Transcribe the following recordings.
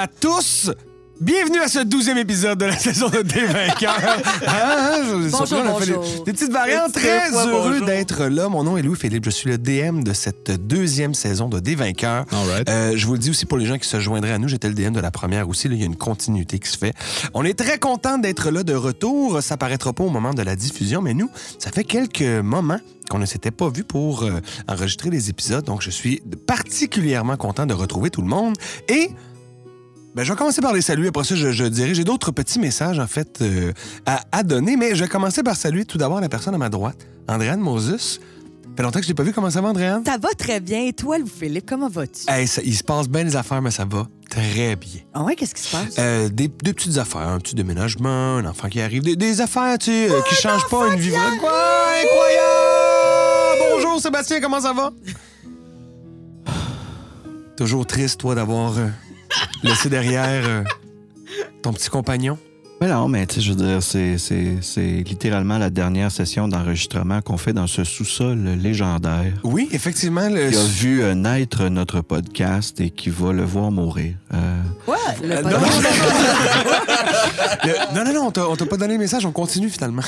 à tous. Bienvenue à ce douzième épisode de la saison de Des vainqueurs. Je- Bonjour, bonjour. Des, des petites variantes. Des Très fois, heureux d'être là. Mon nom est Louis-Philippe. Je suis le DM de cette deuxième saison de Des vainqueurs. Right. Euh, je vous le dis aussi pour les gens qui se joindraient à nous, j'étais le DM de la première aussi. Là, il y a une continuité qui se fait. On est très content d'être là de retour. Ça paraîtra pas au moment de la diffusion, mais nous, ça fait quelques moments qu'on ne s'était pas vu pour euh, enregistrer les épisodes. Donc, je suis particulièrement content de retrouver tout le monde. Et ben, je vais commencer par les saluer. Après ça, je, je dirais, j'ai d'autres petits messages, en fait, euh, à, à donner. Mais je vais commencer par saluer tout d'abord la personne à ma droite, Andréane Moses. Ça fait longtemps que je l'ai pas vu. Comment ça va, Andréane? Ça va très bien. Et toi, Louis-Philippe, comment vas-tu? Hey, ça- il se passe bien les affaires, mais ça va très bien. Ah ouais, qu'est-ce qui se passe? Euh, des, des petites affaires, un petit déménagement, un enfant qui arrive, des, des affaires, tu sais, euh, qui changent pas une vie vraie. Quoi? Incroyable! Bonjour Sébastien, comment ça va? Toujours triste, toi, d'avoir euh, laissé derrière euh, ton petit compagnon. Mais non, mais tu sais, je veux dire, c'est, c'est, c'est littéralement la dernière session d'enregistrement qu'on fait dans ce sous-sol légendaire. Oui, effectivement. Le... Qui a vu euh, naître notre podcast et qui va le voir mourir. Euh, Quoi? Le Euh, pod- non, non, Le- non, non, non, on t'a- on t'a pas donné le message, on continue finalement.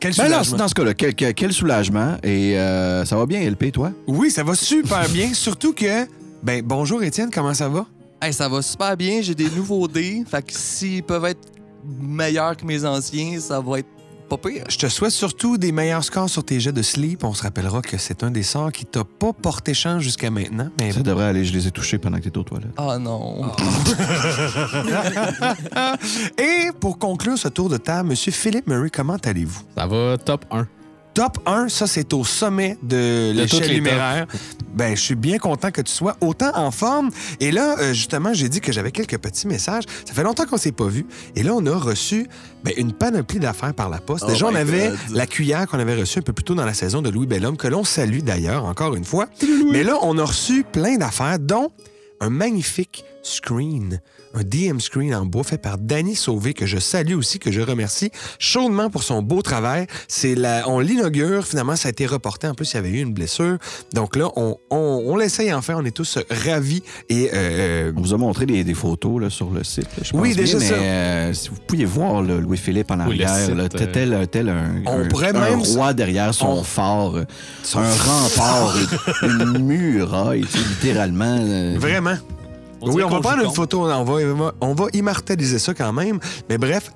Quel Ben là, soulagement. dans ce cas-là, quel, quel- quel soulagement. Et euh, ça va bien, LP, toi? Oui, ça va super bien, surtout que... Ben, bonjour Étienne, comment ça va? Hey, ça va super bien, j'ai des nouveaux dés. Fait que s'ils peuvent être meilleurs que mes anciens, ça va être pas pire. Je te souhaite surtout des meilleurs scores sur tes jets de sleep. On se rappellera que c'est un des sorts qui t'a pas porté chance jusqu'à maintenant. Mais Ça devrait aller, je les ai touchés pendant que t'étais aux toilettes. Ah non. Et pour conclure ce tour de table, Monsieur Philippe Murray, comment allez-vous? Ça va top 1. Top 1, ça c'est au sommet de l'échelle numéraire. Ben, je suis bien content que tu sois autant en forme. Et là, euh, justement, j'ai dit que j'avais quelques petits messages. Ça fait longtemps qu'on s'est pas vu. Et là, on a reçu ben, une panoplie d'affaires par la poste. Oh Déjà, on my avait God. la cuillère qu'on avait reçue un peu plus tôt dans la saison de Louis Bellhomme, que l'on salue d'ailleurs, encore une fois. Mais là, on a reçu plein d'affaires, dont un magnifique screen, un DM screen en bois fait par Danny Sauvé, que je salue aussi, que je remercie chaudement pour son beau travail. C'est la, on l'inaugure, finalement, ça a été reporté. En plus, il y avait eu une blessure. Donc là, on, on, on l'essaye enfin. On est tous ravis. Et euh, On vous a montré des, des photos là, sur le site. là, je pense Oui, déjà bien, ça. Mais euh, si vous pouviez voir là, Louis-Philippe en Oui, arrière, site, euh, tel, tel un, On un- pourrait un même- roi derrière son on- phare, euh, un rempart, une, une muraille, littéralement. euh, vraiment. On oui, on va prendre une photo. On va, on va immortaliser ça quand même. Mais bref.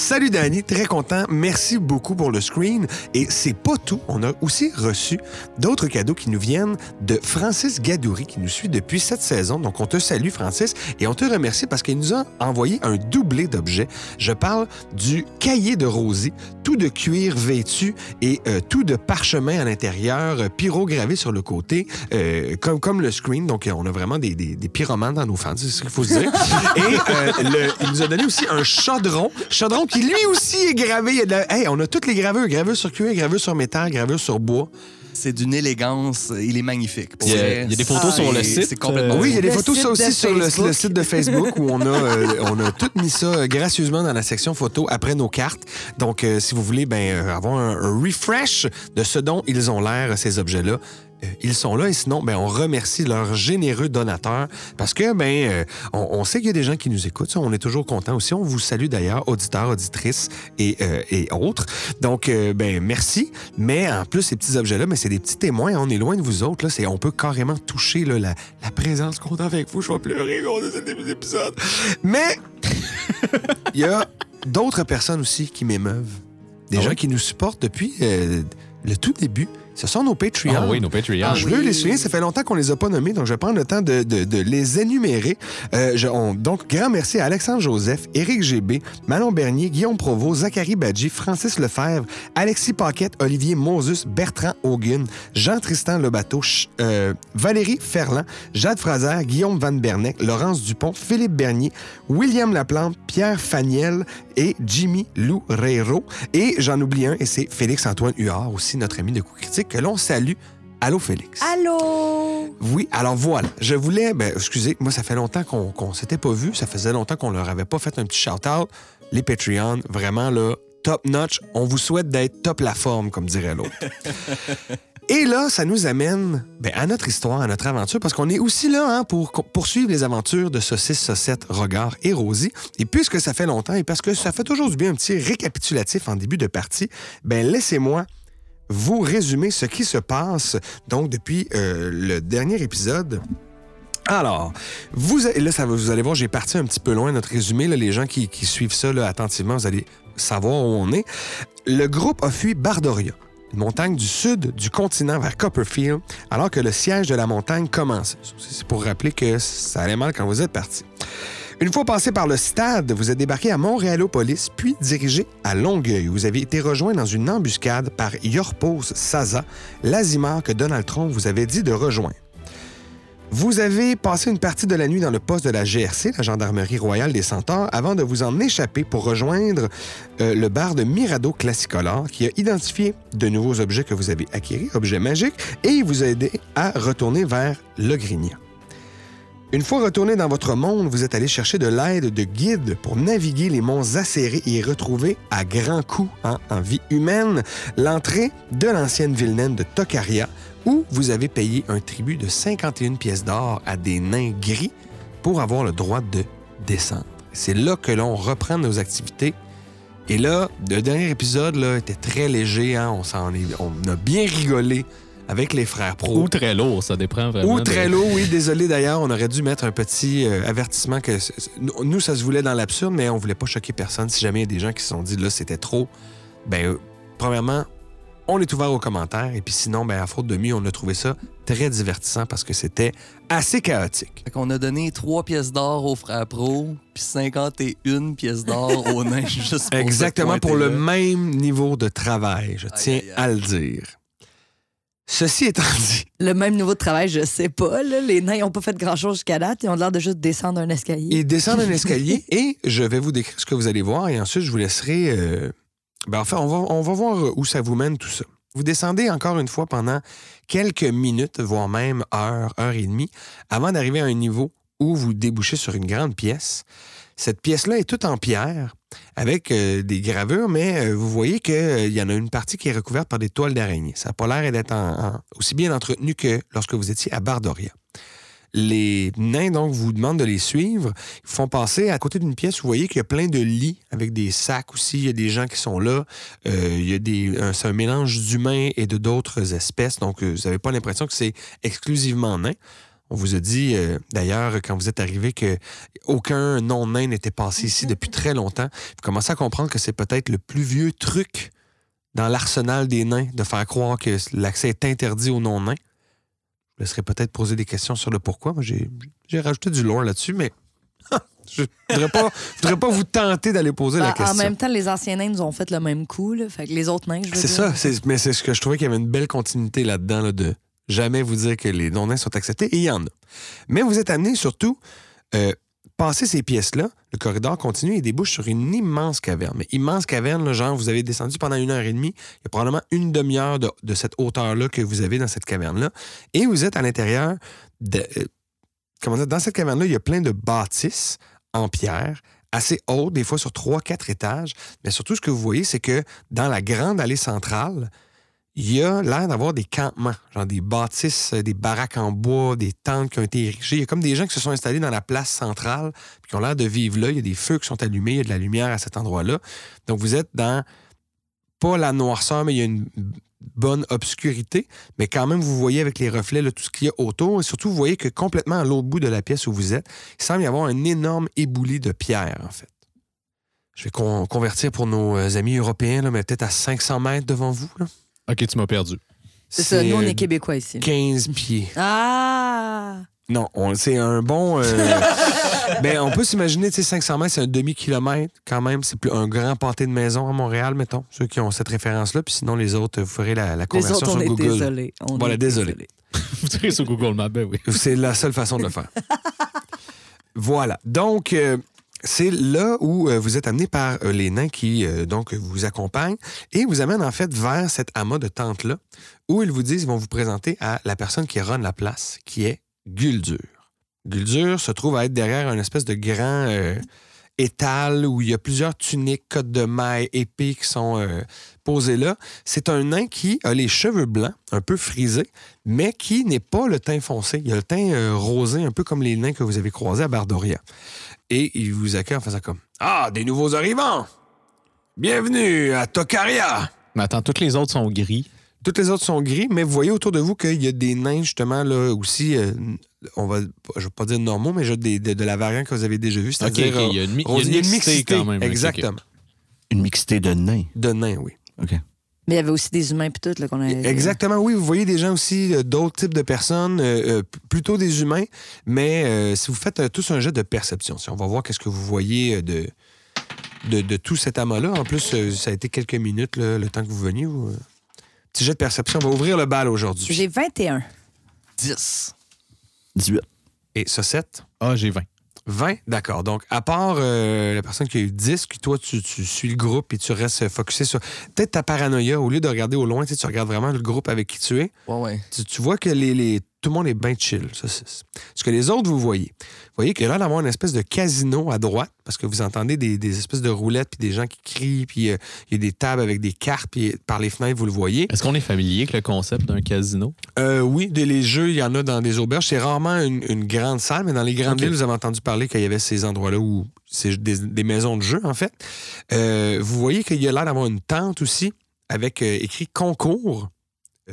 Salut Danny, très content. Merci beaucoup pour le screen. Et c'est pas tout. On a aussi reçu d'autres cadeaux qui nous viennent de Francis Gadouri, qui nous suit depuis cette saison. Donc, on te salue, Francis, et on te remercie parce qu'il nous a envoyé un doublé d'objets. Je parle du cahier de Rosie, tout de cuir vêtu et euh, tout de parchemin à l'intérieur, euh, pyrogravé sur le côté, euh, comme, comme le screen. Donc, on a vraiment des, des, des pyromanes dans nos fans, c'est ce qu'il faut se dire. et euh, le- il nous a donné aussi un chaudron, chaudron qui lui aussi est gravé. Il y a de la- Hey, on a toutes les gravures, gravures sur cuir, gravures sur métal, gravures sur bois. C'est d'une élégance, il est magnifique. Pour Il y a- vrai, il y a des photos sur le site, C'est complètement. euh, Oui, il y a des Le photos, site ça aussi, sur le, Facebook. le site de Facebook où on a, euh, on a tout mis ça euh, gracieusement dans la section photos après nos cartes. Donc, euh, si vous voulez ben, euh, avoir un, un refresh de ce dont ils ont l'air, ces objets-là, ils sont là et sinon, ben, on remercie leurs généreux donateurs parce que ben, euh, on, on sait qu'il y a des gens qui nous écoutent. on est toujours contents aussi. On vous salue d'ailleurs, auditeurs, auditrices et, euh, et autres. Donc, euh, ben, merci. Mais en plus, ces petits objets-là, mais c'est des petits témoins. On est loin de vous autres. Là. C'est, on peut carrément toucher là, la, la présence qu'on a avec vous. Je vais pleurer on a cet épisode. Mais il y a d'autres personnes aussi qui m'émeuvent. Des Ah gens oui? qui nous supportent depuis euh, le tout début. Ce sont nos Patreons. Ah oui, nos Patreons. Ah Je oui. veux les souligner, ça fait longtemps qu'on les a pas nommés, donc je vais prendre le temps de, de- de les énumérer. Euh, je- on- donc, grand merci à Alexandre Joseph, Éric GB, Manon Bernier, Guillaume Provost, Zachary Badji, Francis Lefebvre, Alexis Paquette, Olivier Mosus, Bertrand Hogan, Jean-Tristan Lebateau, Ch- euh, Valérie Ferland, Jade Fraser, Guillaume Van Bernec, Laurence Dupont, Philippe Bernier, William Laplante, Pierre Faniel et Jimmy Loureiro. Et j'en oublie un, et c'est Félix-Antoine Huard, aussi notre ami de coup critique, que l'on salue. Allô, Félix? Allô? Oui, alors voilà. Je voulais, ben, excusez, moi, ça fait longtemps qu'on qu'on s'était pas vu. Ça faisait longtemps qu'on leur avait pas fait un petit shout-out. Les Patreons, vraiment, là, top notch. On vous souhaite d'être top la forme, comme dirait l'autre. Et là, ça nous amène ben, à notre histoire, à notre aventure, parce qu'on est aussi là hein, pour poursuivre les aventures de Saucisse, Saucette, Regard et Rosie. Et puisque ça fait longtemps et parce que ça fait toujours du bien un petit récapitulatif en début de partie, ben laissez-moi vous résumer ce qui se passe donc depuis euh, le dernier épisode. Alors, vous, là, ça, vous allez voir, j'ai parti un petit peu loin notre résumé. les gens qui, suivent ça attentivement, vous allez savoir où on est. Le groupe a fui Bardoria, une montagne du sud du continent vers Copperfield, alors que le siège de la montagne commençait. C'est pour rappeler que ça allait mal quand vous êtes parti. Une fois passé par le stade, vous êtes débarqué à Montréalopolis, puis dirigé à Longueuil. Vous avez été rejoint dans une embuscade par Yorpos Saza, l'azimar que Donald Trump vous avait dit de rejoindre. Vous avez passé une partie de la nuit dans le poste de la GRC, la Gendarmerie royale des Centaures, avant de vous en échapper pour rejoindre euh, le bar de Mirado Classicolor, qui a identifié de nouveaux objets que vous avez acquis, objets magiques, et vous a aidé à retourner vers Le Grignan. Une fois retourné dans votre monde, vous êtes allé chercher de l'aide de guides pour naviguer les monts acérés et retrouver à grands coups hein, en vie humaine l'entrée de l'ancienne ville naine de Tokaria, où vous avez payé un tribut de 51 pièces d'or à des nains gris pour avoir le droit de descendre. C'est là que l'on reprend nos activités. Et là, le dernier épisode là, était très léger. hein, On, s'en est- on a bien rigolé avec les frères Pro. Ou très lourd, ça dépend vraiment. Ou de- très lourd, oui. Désolé d'ailleurs, on aurait dû mettre un petit euh, avertissement que nous- ça se voulait dans l'absurde, mais on voulait pas choquer personne. Si jamais il y a des gens qui se sont dit là, c'était trop, ben, euh, premièrement, on est ouvert aux commentaires. Et puis sinon, ben, à faute de mieux, on a trouvé ça très divertissant parce que c'était assez chaotique. Fait qu'on a donné 3 pièces d'or aux frères pro, puis 51 pièces d'or aux nains, juste pour Exactement pour le même niveau de travail, je tiens aïe, aïe. à le dire. Ceci étant dit, Le même niveau de travail, je sais pas. là. Les nains n'ont pas fait grand-chose jusqu'à date. Ils ont l'air de juste descendre un escalier. Ils descendent un escalier et je vais vous décrire ce que vous allez voir et ensuite je vous laisserai. euh, Ben, enfin, on va, on va voir où ça vous mène tout ça. Vous descendez encore une fois pendant quelques minutes, voire même heure, heure et demie, avant d'arriver à un niveau où vous débouchez sur une grande pièce. Cette pièce-là est toute en pierre, avec euh, des gravures, mais euh, vous voyez qu'il y en a une partie qui est recouverte par des toiles d'araignée. Ça n'a pas l'air d'être aussi bien entretenu que lorsque vous étiez à Bardoria. Les nains, donc, vous demandent de les suivre. Ils font passer à côté d'une pièce. Vous voyez qu'il y a plein de lits avec des sacs aussi. Il y a des gens qui sont là. Euh, il y a des, c'est un mélange d'humains et de d'autres espèces. Donc, euh, vous n'avez pas l'impression que c'est exclusivement nain. On vous a dit, euh, d'ailleurs, quand vous êtes arrivé, que aucun non-nain n'était passé ici depuis très longtemps. Vous commencez à comprendre que c'est peut-être le plus vieux truc dans l'arsenal des nains de faire croire que l'accès est interdit aux non-nains. Je laisserai peut-être poser des questions sur le pourquoi. Moi, j'ai, rajouté du lore là-dessus, mais je ne voudrais pas, je voudrais pas vous tenter d'aller poser la Ben, question. en même temps, les anciens nains nous ont fait le même coup. Là. Fait que les autres nains, je veux C'est ça, mais c'est ce que je trouvais qu'il y avait une belle continuité là-dedans, là, de jamais vous dire que les non-nains sont acceptés, et il y en a. Mais vous êtes amené surtout, euh, passer ces pièces-là, le corridor continue et débouche sur une immense caverne. Mais immense caverne, là, genre, vous avez descendu pendant une heure et demie, il y a probablement une demi-heure de, cette hauteur-là que vous avez dans cette caverne-là, et vous êtes à l'intérieur de... euh, comment dire, dans cette caverne-là, il y a plein de bâtisses en pierre, assez hautes, des fois sur trois, quatre étages. Mais surtout, ce que vous voyez, c'est que dans la grande allée centrale, il y a l'air d'avoir des campements, genre des bâtisses, euh, des baraques en bois, des tentes qui ont été érigées. Il y a comme des gens qui se sont installés dans la place centrale, puis qui ont l'air de vivre là. Il y a des feux qui sont allumés, il y a de la lumière à cet endroit-là. Donc, vous êtes dans, pas la noirceur, mais il y a une bonne obscurité, mais quand même, vous voyez avec les reflets là, tout ce qu'il y a autour. Et surtout, vous voyez que complètement à l'autre bout de la pièce où vous êtes, il semble y avoir un énorme éboulis de pierre, en fait. Je vais con- convertir pour nos euh, amis européens, là, mais peut-être à 500 mètres devant vous. là. Ok, tu m'as perdu. C'est ça, nous, on est Québécois ici. 15 pieds. Ah! Non, on- c'est un bon. euh, ben, on peut s'imaginer, tu sais, 500 mètres, c'est un demi-kilomètre quand même. C'est plus un grand pâté de maison à Montréal, mettons, ceux qui ont cette référence-là. Puis sinon, les autres, vous ferez la, la Les conversion autres, on sur est Google. désolés. On Voilà, est désolé. Vous direz sur Google Maps, ben oui. C'est la seule façon de le faire. voilà. Donc, euh, c'est là où euh, vous êtes amené par euh, les nains qui euh, donc vous accompagnent et vous amènent en fait vers cet amas de tente-là où ils vous disent, ils vont vous présenter à la personne qui run la place, qui est Guldur. Guldur se trouve à être derrière un espèce de grand étal où il y a plusieurs tuniques, cottes de mailles, épées qui sont posées là. C'est un nain qui a les cheveux blancs, un peu frisés, mais qui n'est pas le teint foncé. Il a le teint rosé, un peu comme les nains que vous avez croisés à Bardoria. Et il vous accueille en faisant comme Ah, des nouveaux arrivants! Bienvenue à Tokaria! Mais attends, toutes les autres sont gris. Toutes les autres sont gris, mais vous voyez autour de vous qu'il y a des nains, justement, là aussi, euh, on va, je vais pas dire normaux, mais je- des- de, de la variante que vous avez déjà vue, OK, c'est-à-dire... Il y a une, mi- il y a rose- une mixité quand même. Exactement. Une mixité de nains. De nains, oui. OK. Mais il y avait aussi des humains puis tout là, qu'on avait. Exactement, oui. Vous voyez des gens aussi, euh, d'autres types de personnes, euh, euh, plutôt des humains, mais euh, si vous faites euh, tous un jet de perception, si on va voir qu'est-ce que vous voyez de, de, de tout cet amas-là. En plus, euh, ça a été quelques minutes, là, le temps que vous veniez. vous. Petit jet de perception. On va ouvrir le bal aujourd'hui. J'ai 21. 10. 18. Et ça, 7? Ah, j'ai 20. 20, d'accord. Donc, à part euh, la personne qui a eu 10, que toi, tu, tu suis le groupe et tu restes focusé sur peut-être ta paranoïa, au lieu de regarder au loin, tu sais, tu regardes vraiment le groupe avec qui tu es. Ouais, ouais. Tu, tu vois que les, les- tout le monde est bien chill. Ça, c'est- Ce que les autres, vous voyez, vous voyez qu'il y a l'air d'avoir une espèce de casino à droite, parce que vous entendez des, des espèces de roulettes, puis des gens qui crient, puis euh, il y a des tables avec des cartes, puis par les fenêtres, vous le voyez. Est-ce qu'on est familier avec le concept d'un casino? Euh, oui, des, les jeux, il y en a dans des auberges. C'est rarement une, une grande salle, mais dans les grandes villes, vous avez entendu parler qu'il y avait ces endroits-là où c'est des, des maisons de jeu, en fait. Euh, vous voyez qu'il y a l'air d'avoir une tente aussi avec écrit concours.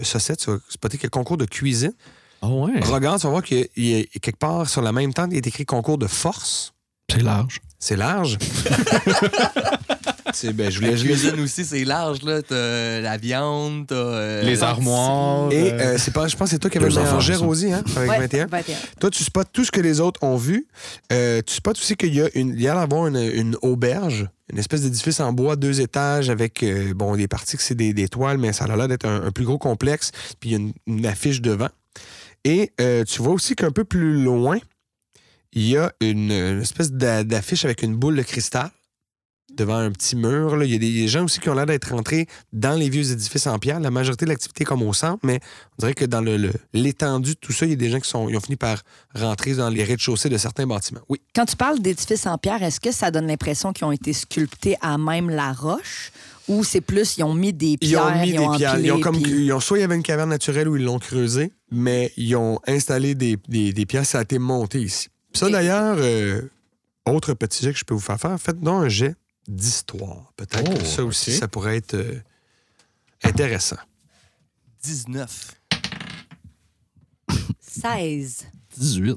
Saucette, tu vas spotter a concours de cuisine. Ah ouais. Regarde, tu vas voir qu'il y a- quelque part sur la même tente, il est écrit concours de force. C'est large. C'est large. C'est- ben, je voulais, La cuisine aussi, c'est large, là. T'as la viande, t'as. euh, Les armoires. Et euh, euh, c'est pas, je pense que c'est toi qui avais mélangé. Rosie, hein, avec Ouais, 21. 21. Toi, tu spots tout ce que les autres ont vu. Euh, tu spots aussi qu'il y a une, il y a d'avoir une, une auberge, une espèce d'édifice en bois, deux étages, avec, euh, bon, des parties que c'est des, des toiles, mais ça a l'air d'être un, un plus gros complexe. Puis il y a une, une affiche devant. Et euh, tu vois aussi qu'un peu plus loin, il y a une, une espèce d'a- d'affiche avec une boule de cristal devant un petit mur. là. Il y a des, gens aussi qui ont l'air d'être rentrés dans les vieux édifices en pierre. La majorité de l'activité est comme au centre, mais on dirait que dans le- le- l'étendue de tout ça, il y a des gens qui sont, ils ont fini par rentrer dans les rez-de-chaussée de certains bâtiments. Oui. Quand tu parles d'édifices en pierre, est-ce que ça donne l'impression qu'ils ont été sculptés à même la roche ou c'est plus ils ont mis des Ils pierres, ont mis des pierres. Ils ont comme, puis- ils ont, soit il y avait une caverne naturelle où ils l'ont creusé, mais ils ont installé des, des, des pierres. Ça a été monté ici. Puis ça, d'ailleurs, euh, autre petit jet que je peux vous faire faire, faites donc un jet d'histoire. Peut-être Oh, que ça aussi, ça pourrait être euh, intéressant. 19. 16. 18.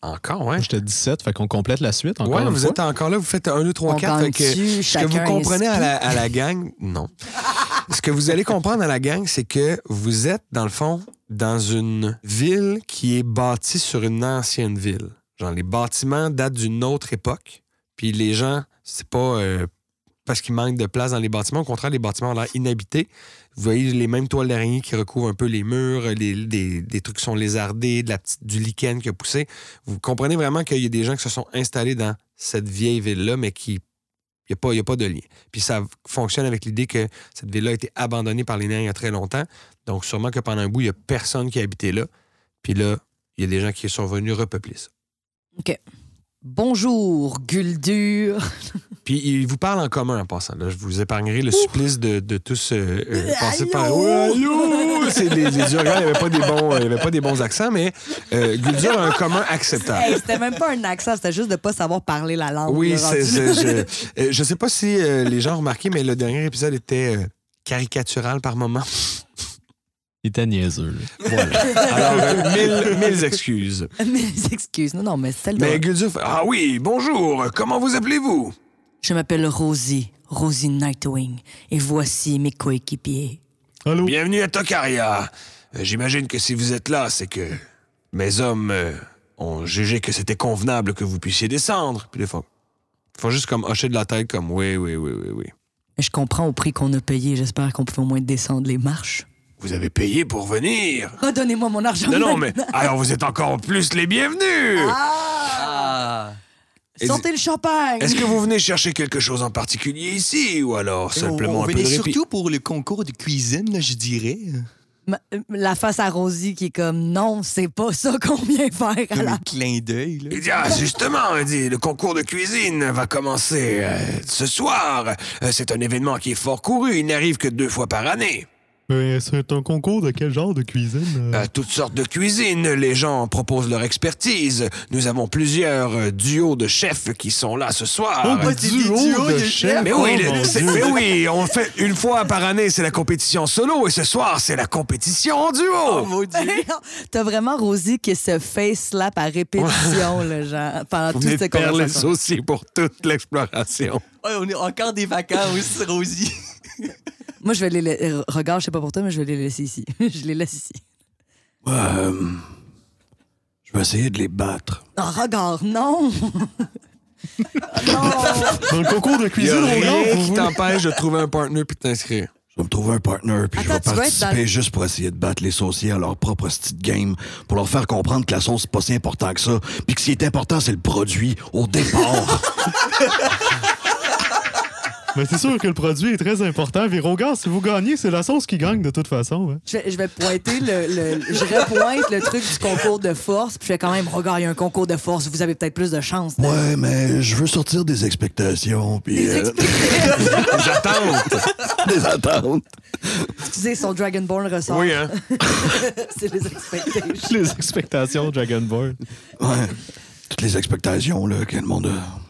Encore, ouais. J'étais 17, fait qu'on complète la suite encore Ouais, une vous fois. êtes encore là, vous faites 1, 2, 3, On 4. Fait que ce que vous comprenez un à la, à la gang, non. ce que vous allez comprendre à la gang, c'est que vous êtes, dans le fond, dans une ville qui est bâtie sur une ancienne ville. Genre, les bâtiments datent d'une autre époque. Puis les gens, c'est pas euh, parce qu'il manque de place dans les bâtiments. Au contraire, les bâtiments ont l'air inhabités. Vous voyez les mêmes toiles d'araignée qui recouvrent un peu les murs, les- des, des trucs qui sont lézardés, du lichen qui a poussé. Vous comprenez vraiment qu'il y a des gens qui se sont installés dans cette vieille ville-là, mais qui. Il n'y a, a pas de lien. Puis ça fonctionne avec l'idée que cette ville-là a été abandonnée par les nains il y a très longtemps. Donc, sûrement que pendant un bout, il n'y a personne qui a habité là. Puis là, il y a des gens qui sont venus repeupler ça. Bonjour, Guldur. Puis ils vous parlent en commun en passant. Là. Je vous épargnerai le supplice de, de tous euh, euh, passer par. Allô! C'est les, les il n'y avait, pas des bons- il y avait pas des bons accents, mais euh, Guldur a un commun acceptable. Hey, c'était même pas un accent, c'était juste de pas savoir parler la langue. Oui, c'est, je, euh, je sais pas si euh, les gens ont remarqué, mais le dernier épisode était euh, caricatural par moment. Il était niaiseux. là. Voilà. Alors, euh, mille, mille excuses. Mais excuse, non, non, mais celle Mais Guldur fait Ah oui, bonjour, comment vous appelez-vous? Je m'appelle Rosie, Rosie Nightwing, et voici mes coéquipiers. Allô? Bienvenue à Tokaria. Euh, J'imagine que si vous êtes là, c'est que mes hommes euh, ont jugé que c'était convenable que vous puissiez descendre. Puis des fois, font juste comme hocher de la tête, comme oui, oui, oui, oui, oui. Je comprends au prix qu'on a payé, j'espère qu'on peut au moins descendre les marches. Vous avez payé pour venir. Redonnez-moi mon argent. Non, non, mais alors vous êtes encore plus les bienvenus. Ah! Sortez le champagne! Est-ce que vous venez chercher quelque chose en particulier ici ou alors simplement on, on un peu de répit? surtout pour le concours de cuisine, là, je dirais. Ma- euh, La face à Rosie qui est comme non, c'est pas ça qu'on vient faire à Comme la un clin d'œil, là. Il dit, ah, justement, il dit, le concours de cuisine va commencer euh, ce soir. Euh, c'est un événement qui est fort couru. Il n'arrive que deux fois par année. Mais c'est un concours de quel genre de cuisine? Euh, toutes sortes de cuisines. Les gens proposent leur expertise. Nous avons plusieurs euh, duos de chefs qui sont là ce soir. Oh, duos duos de de chefs! mais Oh, oui, le- c'est- Dieu. mais oui, on fait une fois par année, c'est la compétition solo et ce soir, c'est la compétition en duo. Oh, mon Dieu. T'as vraiment Rosie qui se face slap à répétition, le genre, pendant Vous toute venez de cette perdre les conversation. sauciers pour toute l'exploration. Ouais, on est encore des vacances, Rosie. Moi, je vais les la- euh, Regarde, je sais pas pour toi, mais je vais les laisser ici. je les laisse ici. Euh, je vais essayer de les battre. Oh, regarde, non! non! Dans le concours de Il y cuisine, a rien qui t'empêche de trouver un partner puis de t'inscrire. Je vais me trouver un partner, puis je vais participer dans- juste pour essayer de battre les sauciers à leur propre petite game, pour leur faire comprendre que la sauce, c'est pas si important que ça, puis que ce qui est important, c'est le produit au départ. Mais c'est sûr que le produit est très important. Puis regarde, si vous gagnez, c'est la sauce qui gagne de toute façon. hein. Je vais, je vais pointer le, le- Je repointe le truc du concours de force, puis je fais quand même, regarde, il y a un concours de force, vous avez peut-être plus de chance. de- ouais, mais je veux sortir des expectations, puis Des euh, expectations. Les attentes. des attentes. Excusez, son Dragonborn ressort. Oui, hein? C'est les expectations. Les expectations Dragon Ball. Ouais. Toutes les expectations, là, que le monde a.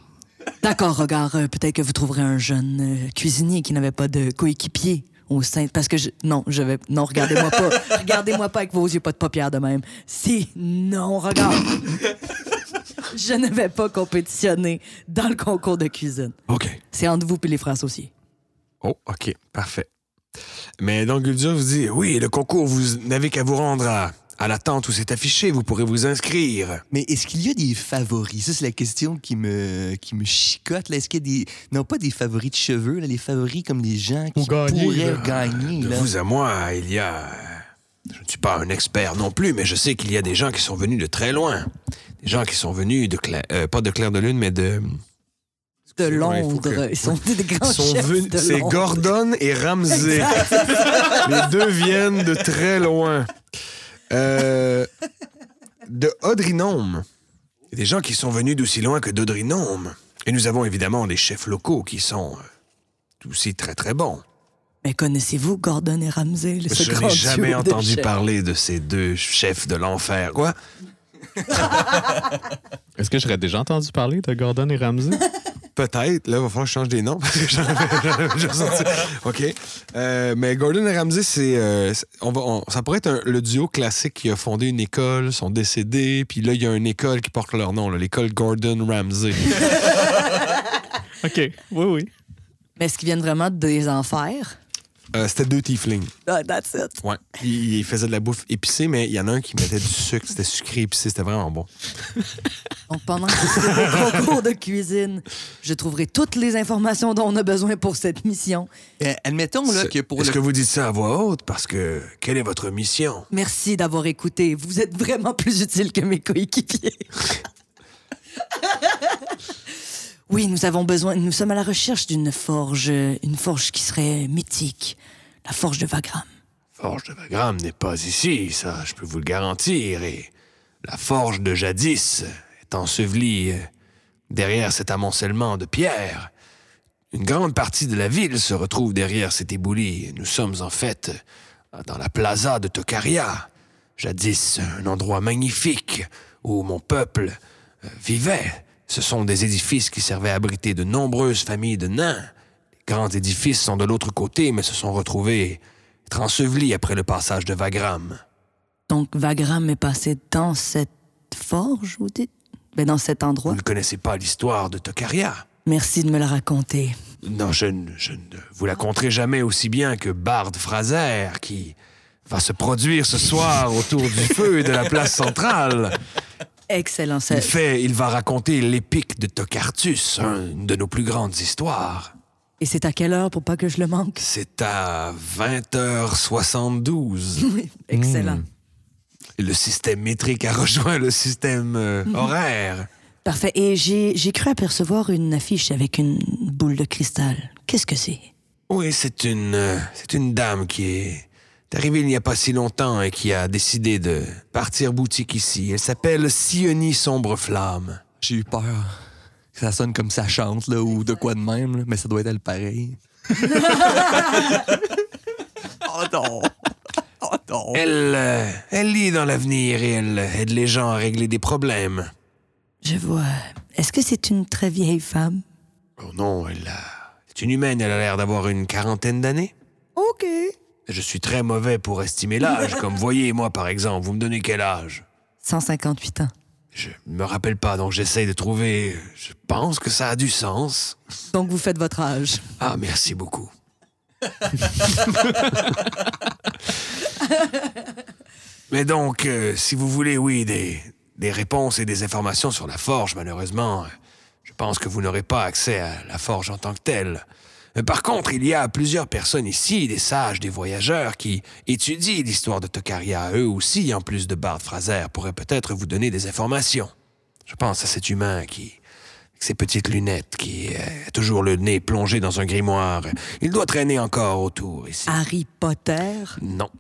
D'accord, regarde, euh, peut-être que vous trouverez un jeune euh, cuisinier qui n'avait pas de coéquipier au sein. Parce que je. Non, je vais. Non, regardez-moi pas. regardez-moi pas avec vos yeux, pas de paupières de même. Si, non, regarde. je ne vais pas compétitionner dans le concours de cuisine. OK. C'est entre vous et les frères associés. Oh, OK, parfait. Mais donc, Guldur vous dit Oui, le concours, vous n'avez qu'à vous rendre à, à la tente où c'est affiché, vous pourrez vous inscrire. Mais est-ce qu'il y a des favoris? Ça, c'est la question qui me, qui me chicote. là. Est-ce qu'il y a des. Non, pas des favoris de cheveux, là, les favoris comme les gens qui gagner, pourraient là. gagner. De là? vous à moi, il y a. Je ne suis pas un expert non plus, mais je sais qu'il y a des gens qui sont venus de très loin. Des gens qui sont venus de Claire, euh, pas de Claire de Lune, mais de. De Londres. que- Ils sont des grands Ils sont chefs venus. de C'est. Gordon et Ramsey. Les deux viennent de très loin. Euh, de Audrinome. Il y a des gens qui sont venus d'aussi loin que d'Audrinome. Et nous avons évidemment des chefs locaux qui sont euh, aussi très très bons. Mais connaissez-vous Gordon et Ramsay, le ce Je n'ai jamais entendu chefs? parler de ces deux chefs de l'enfer. Quoi? Est-ce que j'aurais déjà entendu parler de Gordon et Ramsay? Peut-être. Là, il va falloir que je change des noms parce que j'en avais, j'en avais déjà sorti. OK. Euh, mais Gordon et Ramsay, c'est, euh, on va, on- ça pourrait être un- le duo classique qui a fondé une école, sont décédés, puis là, il y a une école qui porte leur nom, là, l'école Gordon Ramsay. OK. Oui, oui. Mais est-ce qu'ils viennent vraiment des enfers? Euh, c'était deux tieflings. Ah, that's it. Ouais. Ils, ils faisaient de la bouffe épicée, mais il y en a un qui mettait du sucre. C'était sucré épicé. C'était vraiment bon. Donc, pendant que mon concours de cuisine, je trouverai toutes les informations dont on a besoin pour cette mission. Euh, admettons là, que pour Est-ce le. que vous dites ça à voix haute? Parce que quelle est votre mission? Merci d'avoir écouté. Vous êtes vraiment plus utile que mes coéquipiers. oui, nous avons besoin. Nous sommes à la recherche d'une forge, une forge qui serait mythique, la forge de Vagram. Forge de Vagram n'est pas ici, ça, je peux vous le garantir. Et la forge de jadis est ensevelie euh, derrière cet amoncellement de pierres. Une grande partie de la ville se retrouve derrière cet éboulis. Nous sommes en fait euh, dans la plaza de Tokaria. Jadis, un endroit magnifique où mon peuple euh, vivait. Ce sont des édifices qui servaient à abriter de nombreuses familles de nains. Les grands édifices sont de l'autre côté, mais se sont retrouvés ensevelis après le passage de Vagram. Donc, Vagram est passé dans cette forge, vous dites? Ben, dans cet Vous endroit. ne connaissez pas l'histoire de Tokaria. Merci de me la raconter. Non, je, ne- je ne vous la conterai jamais aussi bien que Bard Fraser, qui va se produire ce soir autour du feu de la place centrale. Excellent. Il, fait, il va raconter l'épique de Tocartus, une de nos plus grandes histoires. Et c'est à quelle heure pour pas que je le manque? C'est à 20h72. Excellent. Et le système métrique a rejoint le système euh, horaire. Parfait. Et j'ai cru apercevoir une affiche avec une boule de cristal. Qu'est-ce que c'est? Oui, c'est une, euh, c'est une dame qui est arrivée il n'y a pas si longtemps et qui a décidé de partir boutique ici. Elle s'appelle Sionie Sombre Flamme. J'ai eu peur que ça sonne comme ça chante, là, ou de quoi de même, là, mais ça doit être elle pareil. oh non! Oh non! Elle, euh, elle lit dans l'avenir et elle aide les gens à régler des problèmes. Je vois. Est-ce que c'est une très vieille femme? Oh non, elle a- est une humaine, elle a l'air d'avoir une quarantaine d'années. OK. Je suis très mauvais pour estimer l'âge, comme vous voyez, moi par exemple, vous me donnez quel âge? 158 ans. Je me rappelle pas, donc j'essaye de trouver. Je pense que ça a du sens. Donc vous faites votre âge. Ah, merci beaucoup. Mais donc, euh, si vous voulez, oui, des, des réponses et des informations sur la forge, malheureusement, euh, je pense que vous n'aurez pas accès à la forge en tant que telle. Euh, Par contre, il y a plusieurs personnes ici, des sages, des voyageurs, qui étudient l'histoire de Tokaria. Eux aussi, en plus de Bart Fraser, pourraient peut-être vous donner des informations. Je pense à cet humain qui, avec ses petites lunettes, qui euh, a toujours le nez plongé dans un grimoire. Il doit traîner encore autour ici. Harry Potter? Non,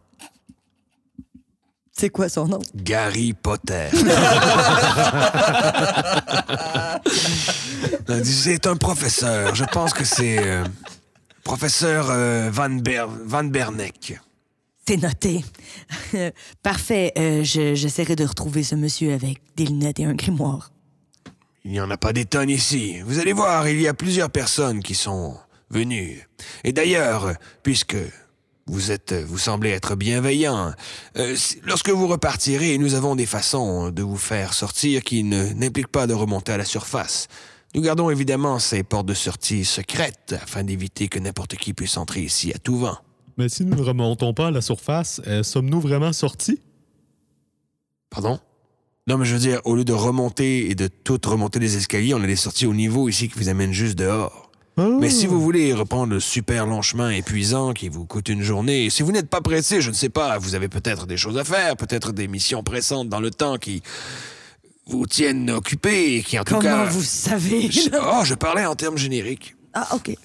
C'est quoi son nom? Gary Potter. c'est un professeur. Je pense que c'est euh, professeur euh, Van, Ber- Van Berneck. C'est noté. Parfait. Euh, je- J'essaierai de retrouver ce monsieur avec des lunettes et un grimoire. Il n'y en a pas des tonnes ici. Vous allez voir, il y a plusieurs personnes qui sont venues. Et d'ailleurs, puisque vous êtes, vous semblez être bienveillant, euh, lorsque vous repartirez, nous avons des façons de vous faire sortir qui ne n'impliquent pas de remonter à la surface. Nous gardons évidemment ces portes de sortie secrètes afin d'éviter que n'importe qui puisse entrer ici à tout vent. Mais si nous ne remontons pas à la surface, euh, sommes-nous vraiment sortis? Pardon? Non, mais je veux dire, au lieu de remonter et de tout remonter les escaliers, on a des sorties au niveau ici qui vous amènent juste dehors. Mais si vous voulez reprendre le super long chemin épuisant qui vous coûte une journée, si vous n'êtes pas pressé, je ne sais pas, vous avez peut-être des choses à faire, peut-être des missions pressantes dans le temps qui vous tiennent occupé et qui en tout Comment cas... vous savez? Je- Oh, je parlais en termes génériques. Ah, OK.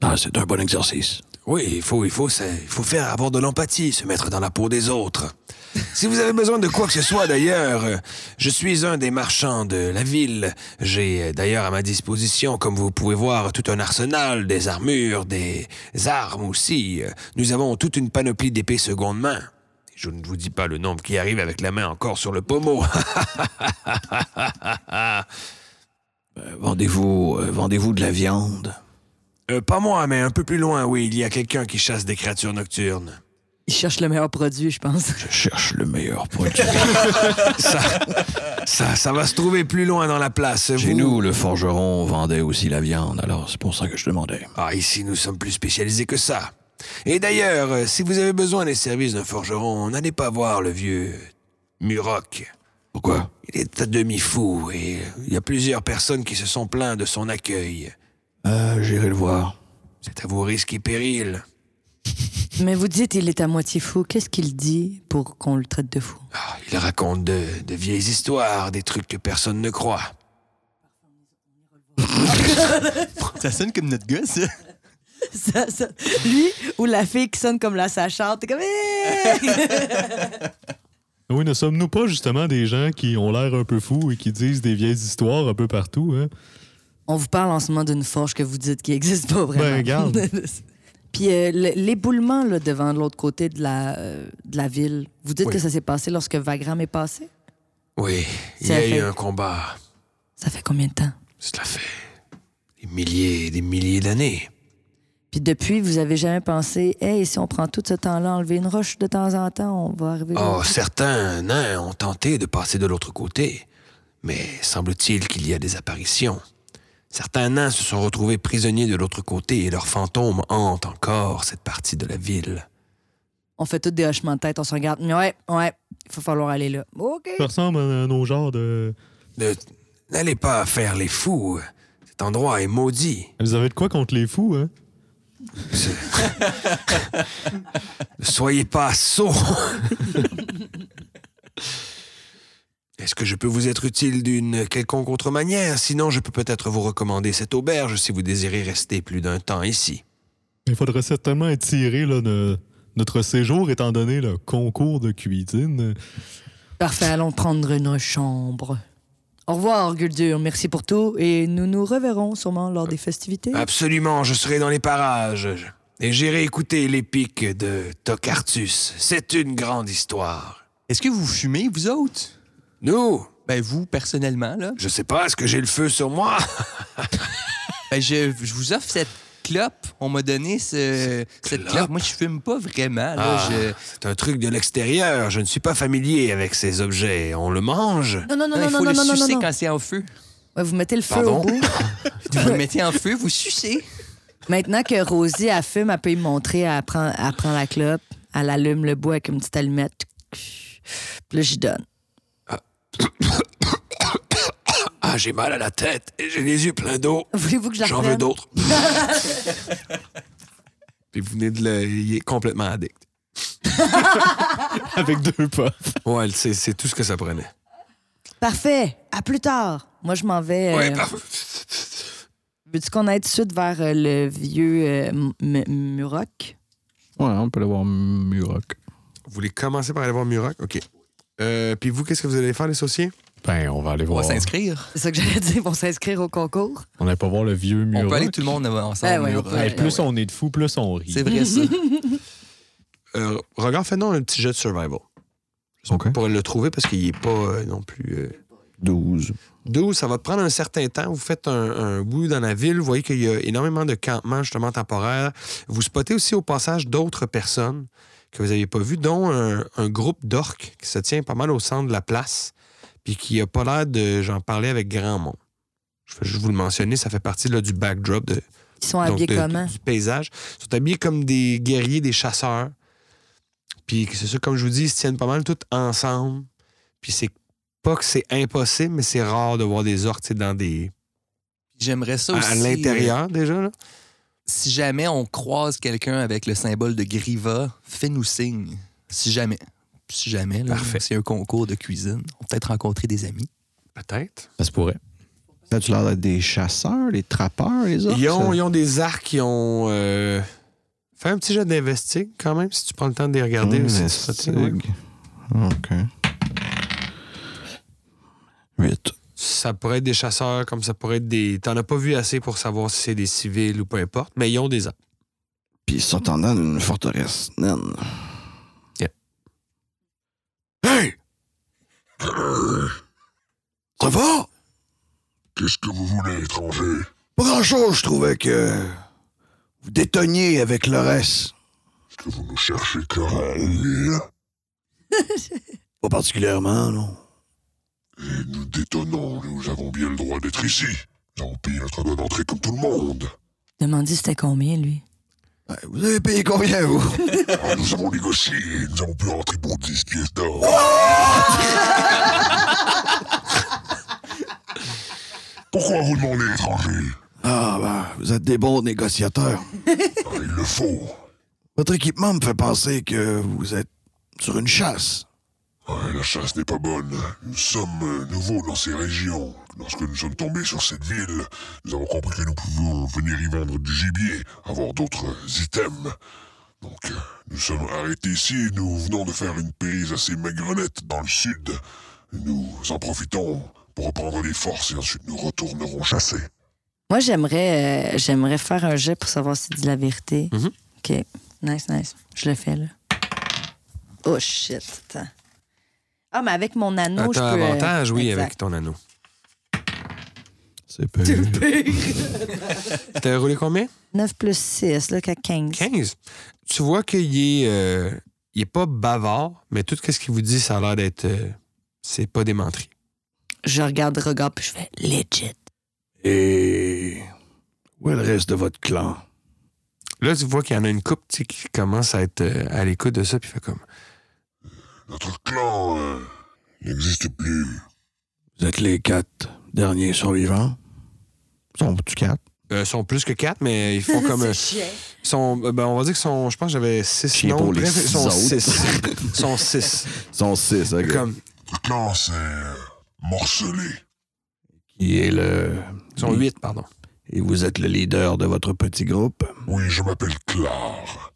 Ah, c'est un bon exercice. Oui, il faut, il faut, il faut faire avoir de l'empathie, se mettre dans la peau des autres. Si vous avez besoin de quoi que ce soit, d'ailleurs, je suis un des marchands de la ville. J'ai euh, d'ailleurs à ma disposition, comme vous pouvez voir, tout un arsenal, des armures, des armes aussi. Nous avons toute une panoplie d'épées seconde main. Je ne vous dis pas le nombre qui arrive avec la main encore sur le pommeau. Euh, vendez-vous euh, vendez-vous de la viande. Euh, pas moi, mais un peu plus loin, oui, il y a quelqu'un qui chasse des créatures nocturnes. Il cherche le meilleur produit, je pense. Je cherche le meilleur produit. Ça, ça, ça va se trouver plus loin dans la place. Chez Vous- nous, le forgeron vendait aussi la viande, alors c'est pour ça que je demandais. Ah, ici, nous sommes plus spécialisés que ça. Et d'ailleurs, euh, si vous avez besoin des services d'un forgeron, n'allez pas voir le vieux Muroc. Pourquoi? Il est à demi fou et il y a plusieurs personnes qui se sont plaints de son accueil. Euh, j'irai le voir. C'est à vos risques et périls. Mais vous dites il est à moitié fou. Qu'est-ce qu'il dit pour qu'on le traite de fou? Ah, il raconte de, de vieilles histoires, des trucs que personne ne croit. Ça sonne comme notre gars, ça. Lui ou la fille qui sonne comme la sachante, t'es comme... Eh! Oui, ne sommes-nous pas justement des gens qui ont l'air un peu fous et qui disent des vieilles histoires un peu partout, hein? On vous parle en ce moment d'une forge que vous dites qui n'existe pas vraiment. Ben, garde. Puis euh, le- l'éboulement là, devant l'autre côté de la, euh, de la ville, vous dites Oui. que ça s'est passé lorsque Vagram est passé? Oui, il y a fait- eu un combat. Ça fait combien de temps? Cela fait des milliers et des milliers d'années. Puis depuis, vous avez jamais pensé, hey, si on prend tout ce temps-là, enlever une roche de temps en temps, on va arriver. Oh, certains nains ont tenté de passer de l'autre côté, mais semble-t-il qu'il y a des apparitions. Certains nains se sont retrouvés prisonniers de l'autre côté et leurs fantômes hantent encore cette partie de la ville. On fait tous des hochements de tête, on se regarde. Ouais, ouais, il va falloir aller là. OK. Ça ressemble à nos genres de. Ne- N'allez pas faire les fous. Cet endroit est maudit. Vous avez de quoi contre les fous, hein? Ne soyez pas sots. Est-ce que je peux vous être utile d'une quelconque autre manière? Sinon, je peux peut-être vous recommander cette auberge si vous désirez rester plus d'un temps ici. Il faudrait certainement être tiré là, de, notre séjour étant donné le concours de cuisine. Parfait, allons prendre une chambre. Au revoir, Guldur. Merci pour tout. Et nous nous reverrons sûrement lors des festivités. Absolument, je serai dans les parages. Et j'irai écouter l'épique de Tocartus. C'est une grande histoire. Est-ce que vous fumez, vous autres? Nous, Ben, vous, personnellement, là. je sais pas, est-ce que j'ai le feu sur moi? Ben, je, je vous offre cette clope. On m'a donné ce- cette Clope? clope? Moi, je fume pas vraiment, là. Ah, Je- C'est un truc de l'extérieur. Je ne suis pas familier avec ces objets. On le mange? Non, non, non, Non, non, il faut non, le non, non, sucer non. quand c'est en feu. Ouais, vous mettez le feu Pardon? au bout. Vous le mettez en feu, vous sucez. Maintenant que Rosie, elle fume, elle peut y montrer, elle prend, elle prend la clope, elle allume le bois avec une petite allumette. Puis là, j'y donne. Ah, j'ai mal à la tête et j'ai les yeux pleins d'eau. Voulez-vous que je la J'en veux d'autres. Puis vous venez de le... Il est complètement addict. Avec deux puffs. Ouais, c'est c'est tout ce que ça prenait. Parfait. À plus tard. Moi, je m'en vais. euh, Ouais, parfait. Veux-tu qu'on aille tout de suite vers euh, le vieux euh, M- M- Muroc? Ouais, on peut l'avoir Muroc. Vous voulez commencer par aller voir Muroc? OK. Euh, puis vous, qu'est-ce que vous allez faire, les sauciers? Ben, on va aller On va voir. s'inscrire. C'est ça que j'allais dire. Ils vont s'inscrire au concours. On n'allait pas voir le vieux mur. On peut aller tout le monde ensemble. Ben ouais, Mur. on peut. Hey, Ouais, plus on est de fous, plus on rit. C'est vrai, ça. Euh, regarde, fais-nous un petit jet de survival. OK. Pour le trouver, parce qu'il n'est pas euh, non plus... euh, 12. 12, ça va te prendre un certain temps. Vous faites un, un bout dans la ville. Vous voyez qu'il y a énormément de campements, justement, temporaires. Vous spottez aussi au passage d'autres personnes que vous n'aviez pas vues, dont un, un groupe d'orques qui se tient pas mal au centre de la place, puis qui a pas l'air de... J'en parlais avec grand monde. Je vais juste vous le mentionner, ça fait partie là, du backdrop de, Ils sont donc, habillés de- comment? du paysage. Ils sont habillés comme des guerriers, des chasseurs. Puis c'est ça, comme je vous dis, ils se tiennent pas mal tous ensemble. Puis c'est pas que c'est impossible, mais c'est rare de voir des orques dans des. J'aimerais ça à, aussi. à euh, l'intérieur déjà. Là. si jamais on croise quelqu'un avec le symbole de Griva, fais-nous signe. Si jamais. Si jamais, là, Parfait. c'est un concours de cuisine. On peut peut-être rencontrer des amis. Peut-être. Ça se pourrait. As-tu l'air d'être des chasseurs, des trappeurs, les autres? Ils ont, ils ont des arcs qui ont. euh, Fais un petit jet d'investig quand même, si tu prends le temps de les regarder ça, tu ouais. OK. 8. Ça pourrait être des chasseurs, comme ça pourrait être des. T'en as pas vu assez pour savoir si c'est des civils ou peu importe, mais ils ont des arcs. Puis ils sont en d'une forteresse naine. Hey! Ça va? Qu'est-ce que vous voulez, étranger? Pas grand-chose, je trouvais que vous détonniez avec le reste. Est-ce que vous nous cherchez querelle Pas particulièrement, non. Et nous détonnons, nous avons bien le droit d'être ici. Nous avons payé notre bonne entrée comme tout le monde. Demandez c'était combien, lui? Vous avez payé combien, vous? Ah, nous avons négocié nous avons pu rentrer pour 10 pièces d'or. Pourquoi vous demandez, étranger Ah, ben, vous êtes des bons négociateurs. Ah, Il le faut. Votre équipement me fait penser que vous êtes sur une chasse. Ouais, la chasse n'est pas bonne. Nous sommes euh, nouveaux dans ces régions. Lorsque nous sommes tombés sur cette ville, nous avons compris que nous pouvions venir y vendre du gibier, avoir d'autres items. Donc, euh, nous sommes arrêtés ici et nous venons de faire une prise assez maigrelette dans le sud. Nous en profitons pour reprendre les forces et ensuite nous retournerons chasser. Moi, j'aimerais euh, j'aimerais faire un jet pour savoir si dit la vérité. Mhm. OK. Nice, nice. Je le fais, là. Oh, shit. Attends. Ah, mais avec mon anneau, je peux... T'as euh, avantage, oui, exact. avec ton anneau. C'est peu. T'as roulé combien? 9 plus 6, là, qu'à 15. 15. Tu vois qu'il est, euh, il est pas bavard, mais tout ce qu'il vous dit, ça a l'air d'être. euh, c'est pas des menteries. Je regarde, regarde, puis je fais legit. Et où est le reste de votre clan? Là, tu vois qu'il y en a une couple tu sais, qui commence à être euh, à l'écoute de ça, puis fait comme. Notre clan euh, n'existe plus. Vous êtes les quatre derniers survivants? Sont-tu quatre? Euh, ils sont plus que quatre, mais ils font comme. euh, sont, euh, ben, on va dire qu'ils sont. Je pense que j'avais six Chien noms. pour les Bref, ils sont six six. Ils sont six. Ils sont six, OK. Comme, Notre clan, c'est euh, morcelé. Qui est le... ils sont huit, pardon. Et vous êtes le leader de votre petit groupe? Oui, je m'appelle Clar.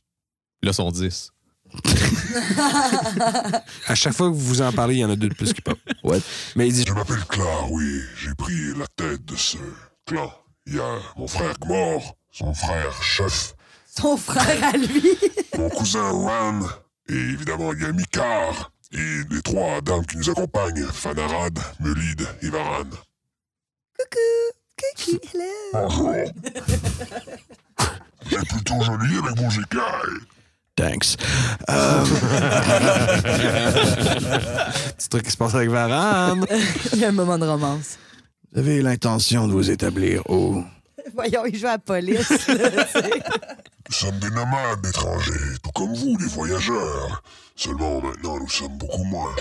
Là, sont 10. À chaque fois que vous en parlez, il y en a deux de plus qui pop. What? Mais il dit Je m'appelle Clar, oui. J'ai pris la tête de ce clan. Il y a mon frère mort, son frère chef, Son frère à lui. mon cousin Ran, et évidemment il y a Mikar, et les trois dames qui nous accompagnent, Fanarad, Melid et Varan. Coucou, hello. Bonjour. Vous êtes plutôt joli avec vos écailles. Thanks. Euh, petit truc qui se passe avec Varane. Il y a un moment de romance. vous avez l'intention de vous établir où? Voyons, il joue à la police. Nous sommes des nomades étrangers, tout comme vous, les voyageurs. Seulement maintenant, nous sommes beaucoup moins.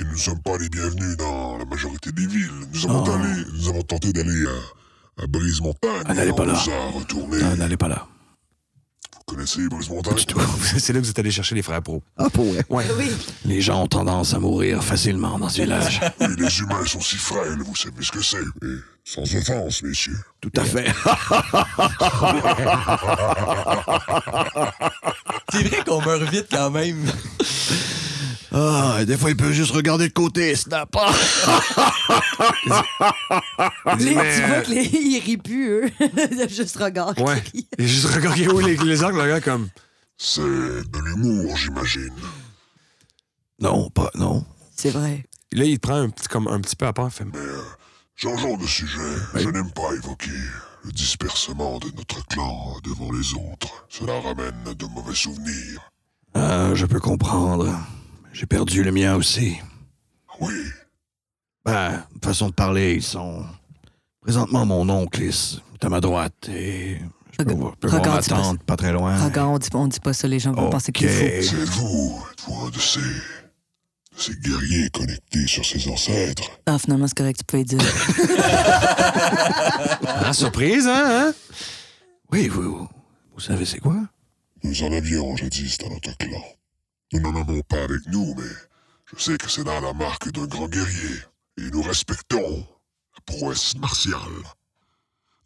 Et nous ne sommes pas les bienvenus dans la majorité des villes. Nous avons, Oh. allé- nous avons tenté d'aller à, à Brise-Montagne. Ah, n'allez on pas là. nous a retourné. Non, n'allez pas là. Vous connaissez Brise-Montagne Du tout. C'est là que vous êtes allé chercher les frères pro. Ah, pour? Ouais. oui. Les gens ont tendance à mourir facilement dans ce village. Oui, les humains sont si frêles, vous savez ce que c'est. Et sans offense, messieurs. Tout à fait. C'est vrai qu'on meurt vite quand même. Ah, des fois, il peut juste regarder de côté, snap. Ah! Les, tu vois euh, que les, ils rient plus, eux. Il y a juste regard qui Ouais. Il est juste regardé où les, les angles, le gars, comme. C'est de l'humour, j'imagine. Non, pas, non. C'est vrai. Là, il te prend un petit, comme un petit peu à part. Fait, Mais euh, changeons de sujet. Je n'aime pas évoquer le dispersement de notre clan devant les autres. Cela ramène de mauvais souvenirs. Ah, je peux comprendre. J'ai perdu le mien aussi. Oui, Ben, façon de parler, ils sont. Présentement, mon oncle est à ma droite et. Je peux, voir- peux voir ma regarde, pas- très loin. Regarde, on dit, on dit pas ça, les gens vont penser qu'il est faux. c'est vous. Êtes-vous un de ces, de ces guerriers connectés sur ses ancêtres? Ah, finalement, c'est correct, tu peux y dire. ah, surprise, hein? hein? Oui, vous. Vous savez c'est quoi? Nous en avions jadis dans notre clan. Nous n'en avons pas avec nous, mais je sais que c'est là la marque d'un grand guerrier. Et nous respectons la prouesse martiale.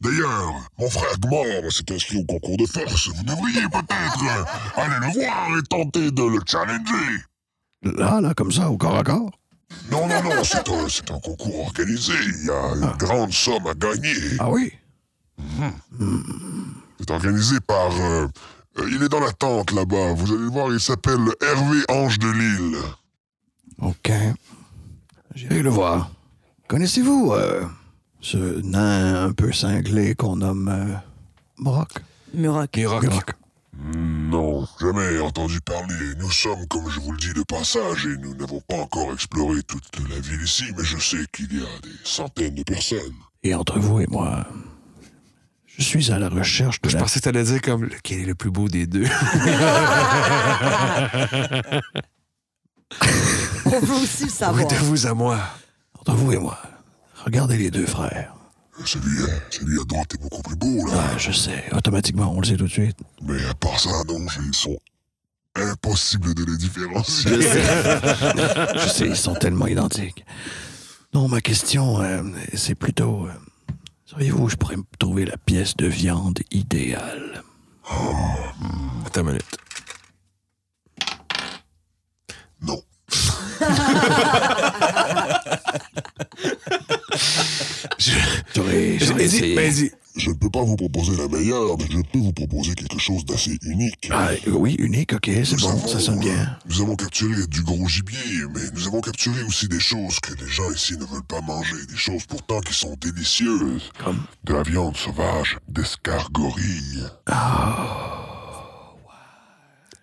D'ailleurs, mon frère Gmor s'est inscrit au concours de force. Vous devriez peut-être euh, aller le voir et tenter de le challenger. Là, là, comme ça, au corps à corps? Non, non, non, c'est un, concours organisé. Il y a une grande somme à gagner. Ah oui? C'est organisé par... euh, euh, il est dans la tente là-bas. Vous allez le voir, il s'appelle Hervé Ange de Lille. OK. J'irai le voir. Connaissez-vous euh, ce nain un peu cinglé qu'on nomme euh, Brock? Muroc. Miroc. Brock. Non, jamais entendu parler. Nous sommes, comme je vous le dis, de passage et nous n'avons pas encore exploré toute la ville ici, mais je sais qu'il y a des centaines de personnes. Et entre vous et moi, je suis à la recherche de Je la... pensais que t'allais dire comme lequel est le plus beau des deux? On veut aussi le oui, savoir. de vous à moi. Entre vous et moi, regardez les deux frères. Celui, celui à droite est beaucoup plus beau, là. Ah, je sais, automatiquement, on le sait tout de suite. Mais à part ça, non, ils sont impossibles de les différencier. Je sais, ils sont tellement identiques. Non, ma question, euh, c'est plutôt... euh, Sauriez-vous où je pourrais me trouver la pièce de viande idéale? Attends une minute. Non. J'aurais essayé. vas-y. Je ne peux pas vous proposer la meilleure, mais je peux vous proposer quelque chose d'assez unique. Ah, oui, unique, ok, c'est bon, avons, ça sonne bien. Nous avons capturé du gros gibier, mais nous avons capturé aussi des choses que les gens ici ne veulent pas manger. Des choses pourtant qui sont délicieuses. Comme? De la viande sauvage, d'escargorille.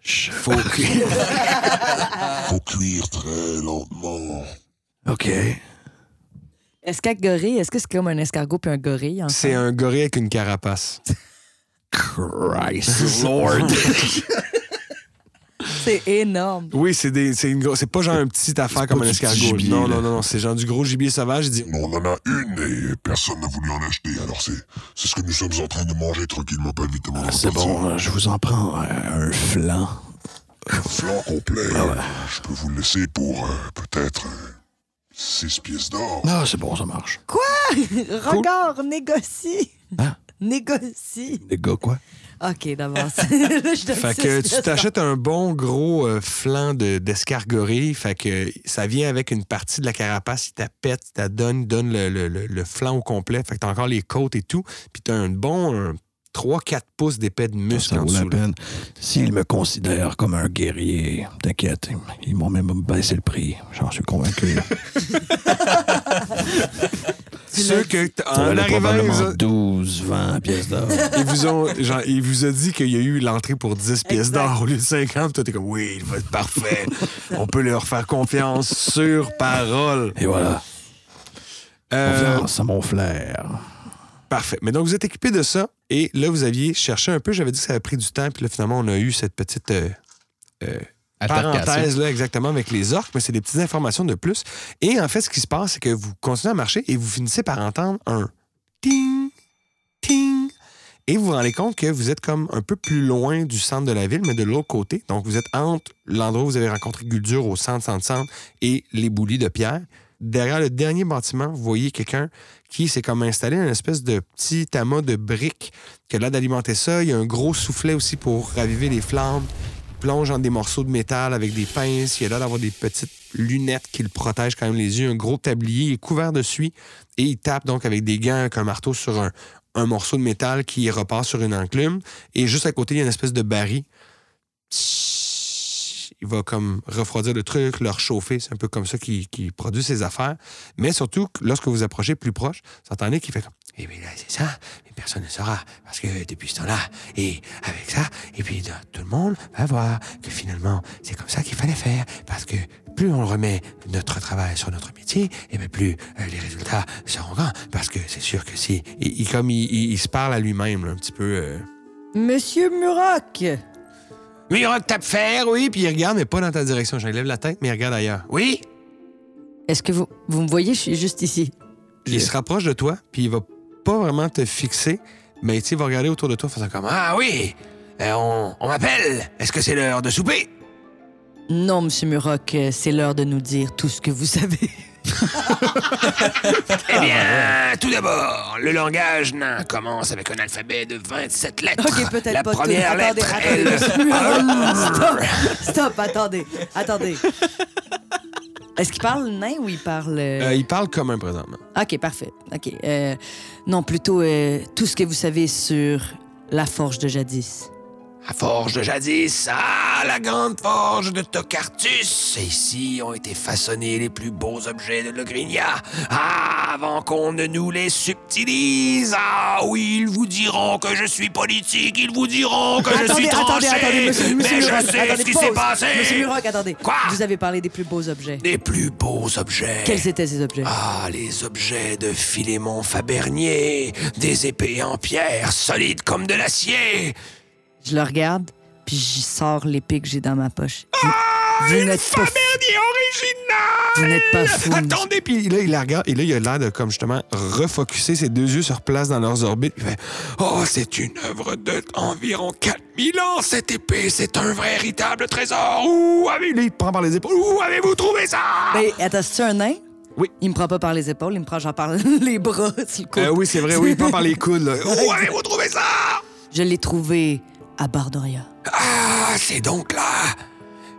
Faut que- Faut cuire très lentement. OK. Escargorille, est-ce que c'est comme un escargot puis un gorille? ensemble? C'est un gorille avec une carapace. Christ Lord. C'est énorme. Oui, c'est des, c'est une gros- c'est pas genre un petit affaire comme un du petit escargot. gibier, non, là. non, non, non, c'est genre du gros gibier sauvage. Il dit, On en a une et personne n'a voulu en acheter. Alors c'est c'est ce que nous sommes en train de manger tranquillement, pas vite. Ah, c'est bon, je vous en prends euh, un flanc. Un flanc complet. Ah Je peux vous le laisser pour euh, peut-être 6 pièces d'or. Ah, c'est bon, ça marche. Regarde, négocie. Hein? Négocie. Gars, quoi? OK, d'avance. Là, je donne Fait que tu t'achètes un bon gros euh, flanc de- d'escargorie. fait que ça vient avec une partie de la carapace. Il t'a pète, il t'a donne, il donne le, le- le- le flanc au complet. Fait que t'as encore les côtes et tout. Puis t'as un bon un 3-4 pouces d'épais de muscle Ça en vaut la dessous. peine. S'ils me considèrent comme un guerrier, t'inquiète, ils m'ont même baissé le prix. J'en suis convaincu. Ceux que en arrivant, ils probablement ont- 12, 20 pièces d'or. ils vous ont, genre, il vous a dit qu'il y a eu l'entrée pour 10 pièces d'or au lieu de 50. Toi, t'es comme, oui, il va être parfait. On peut leur faire confiance sur parole. Et voilà, Euh, confiance à mon flair. Parfait. Mais donc, vous êtes équipé de ça. Et là, vous aviez cherché un peu. J'avais dit que ça avait pris du temps. Puis là, finalement, on a eu cette petite euh, euh, parenthèse, là, exactement, avec les orques. Mais c'est des petites informations de plus. Et en fait, ce qui se passe, c'est que vous continuez à marcher et vous finissez par entendre un ting, ting. Et vous vous rendez compte que vous êtes comme un peu plus loin du centre de la ville, mais de l'autre côté. Donc, vous êtes entre l'endroit où vous avez rencontré Guldur au centre, centre, centre et les boulis de pierre. Derrière le dernier bâtiment, vous voyez quelqu'un qui s'est comme installé un espèce de petit amas de briques a l'air d'alimenter ça. Il y a un gros soufflet aussi pour raviver les flammes. Il plonge dans des morceaux de métal avec des pinces. Il a l'air d'avoir des petites lunettes qui le protègent quand même les yeux. Un gros tablier. Est couvert de suie. Et il tape donc avec des gants, avec un marteau sur un, un morceau de métal qui repart sur une enclume. Et juste à côté, il y a une espèce de baril. Il va comme refroidir le truc, le réchauffer. C'est un peu comme ça qu'il qu'il produit ses affaires. Mais surtout, que lorsque vous approchez plus proche, vous entendez qu'il fait comme Eh bien là, c'est ça, mais personne ne saura. Parce que depuis ce temps-là, et avec ça, et puis tout le monde va voir que finalement, c'est comme ça qu'il fallait faire. Parce que plus on remet notre travail sur notre métier, et bien plus euh, les résultats seront grands. Parce que c'est sûr que si. Il, comme il, se parle à lui-même, un petit peu. euh, Monsieur Muroc! Oui, il tape faire, oui, puis il regarde, mais pas dans ta direction. J'enlève la tête, mais il regarde ailleurs. Oui? Est-ce que vous, vous me voyez? Je suis juste ici. Il se rapproche de toi, puis il va pas vraiment te fixer, mais tu sais, il va regarder autour de toi, faisant comme Ah oui, euh, on, on m'appelle. Est-ce que c'est l'heure de souper? Non, Monsieur Muroc, euh, c'est l'heure de nous dire tout ce que vous savez. Eh bien, tout d'abord, le langage nain commence avec un alphabet de 27 lettres. OK, peut-être La pas tout. première Attendez, lettre attendez. Stop, stop, attendez, attendez. Est-ce qu'il parle nain ou il parle... euh, Euh, il parle comme un présentement. OK, parfait. OK. euh, non, plutôt euh, tout ce que vous savez sur la forge de jadis. La forge de jadis, ah, la grande forge de Tocartus. Et ici ont été façonnés les plus beaux objets de Logrinia. Ah, avant qu'on ne nous les subtilise. Ah oui, ils vous diront que je suis politique, ils vous diront que je suis tranché. attendez, attendez, monsieur, monsieur mais Muroc, je sais attendez, ce qui s'est passé. Monsieur Muroc, attendez. Quoi? Vous avez parlé des plus beaux objets. Des plus beaux objets. Quels étaient ces objets? Ah, les objets de Philémon Fabernier, des épées en pierre, solides comme de l'acier. Je le regarde, puis j'y sors l'épée que j'ai dans ma poche. Ah, vous n'êtes pas, fou- vous n'êtes pas fou. Attendez, puis là, il la regarde, et là, il a l'air de, comme justement, refocuser ses deux yeux sur place dans leurs orbites. Il fait Oh, c'est une œuvre de environ 4000 ans, cette épée, c'est un véritable trésor. Où avez Là, il te prend par les épaules. Où avez-vous trouvé ça? Mais attends, c'est un nain? Oui. Il me prend pas par les épaules, il me prend genre par les bras, sur le coude. Euh, oui, c'est vrai, oui, il prend par les coudes. là. Où avez-vous trouvé ça? Je l'ai trouvé à Bardoria. Ah, c'est donc là.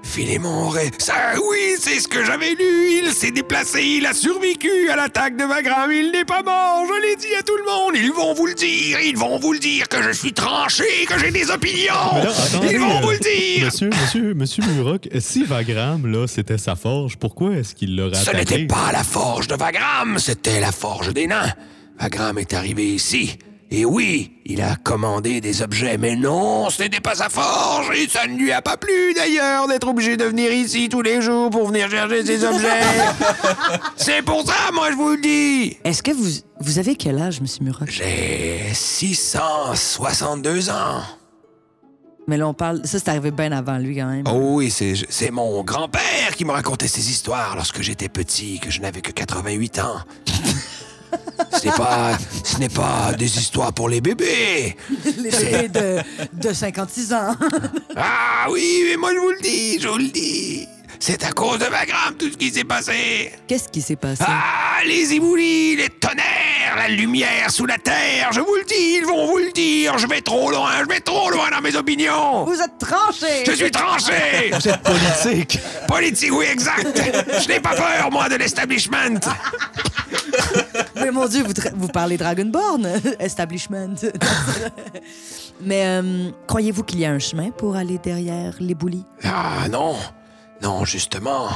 Philémon aurait. Ça, oui, c'est ce que j'avais lu. Il s'est déplacé, il a survécu à l'attaque de Wagram. Il n'est pas mort, je l'ai dit à tout le monde. Ils vont vous le dire, ils vont vous le dire que je suis tranché, que j'ai des opinions. Mais là, attendez, ils vont euh, vous le dire. Monsieur, monsieur, monsieur Muroc, si Vagram, là, c'était sa forge, pourquoi est-ce qu'il l'aurait Ce attaqué? n'était pas la forge de Wagram, c'était la forge des nains. Wagram est arrivé ici. Et oui, il a commandé des objets, mais non, ce n'était pas sa forge, et ça ne lui a pas plu d'ailleurs d'être obligé de venir ici tous les jours pour venir chercher ses objets. C'est pour ça, moi, je vous le dis. Est-ce que vous, vous avez quel âge, Monsieur Muroc? J'ai 662 ans. Mais là, on parle... Ça, c'est arrivé bien avant lui, quand même. Oh oui, c'est, c'est mon grand-père qui me racontait ces histoires lorsque j'étais petit, que je n'avais que 88 ans. ce n'est pas, ce n'est pas des histoires pour les bébés. Les bébés de, de 56 ans. Ah oui, mais moi je vous le dis, je vous le dis. C'est à cause de Wagram tout ce qui s'est passé. Qu'est-ce qui s'est passé? Ah, les éboulis, les tonnerres, la lumière sous la terre. Je vous le dis, ils vont vous le dire. Je vais trop loin, je vais trop loin dans mes opinions. Vous êtes tranché! Je suis tranché. Vous êtes politique. Politique, oui, exact. Je n'ai pas peur, moi, de l'establishment. Mais mon Dieu, vous, vous parlez Dragonborn, establishment. Mais euh, croyez-vous qu'il y a un chemin pour aller derrière les boulis? Ah non, non, justement.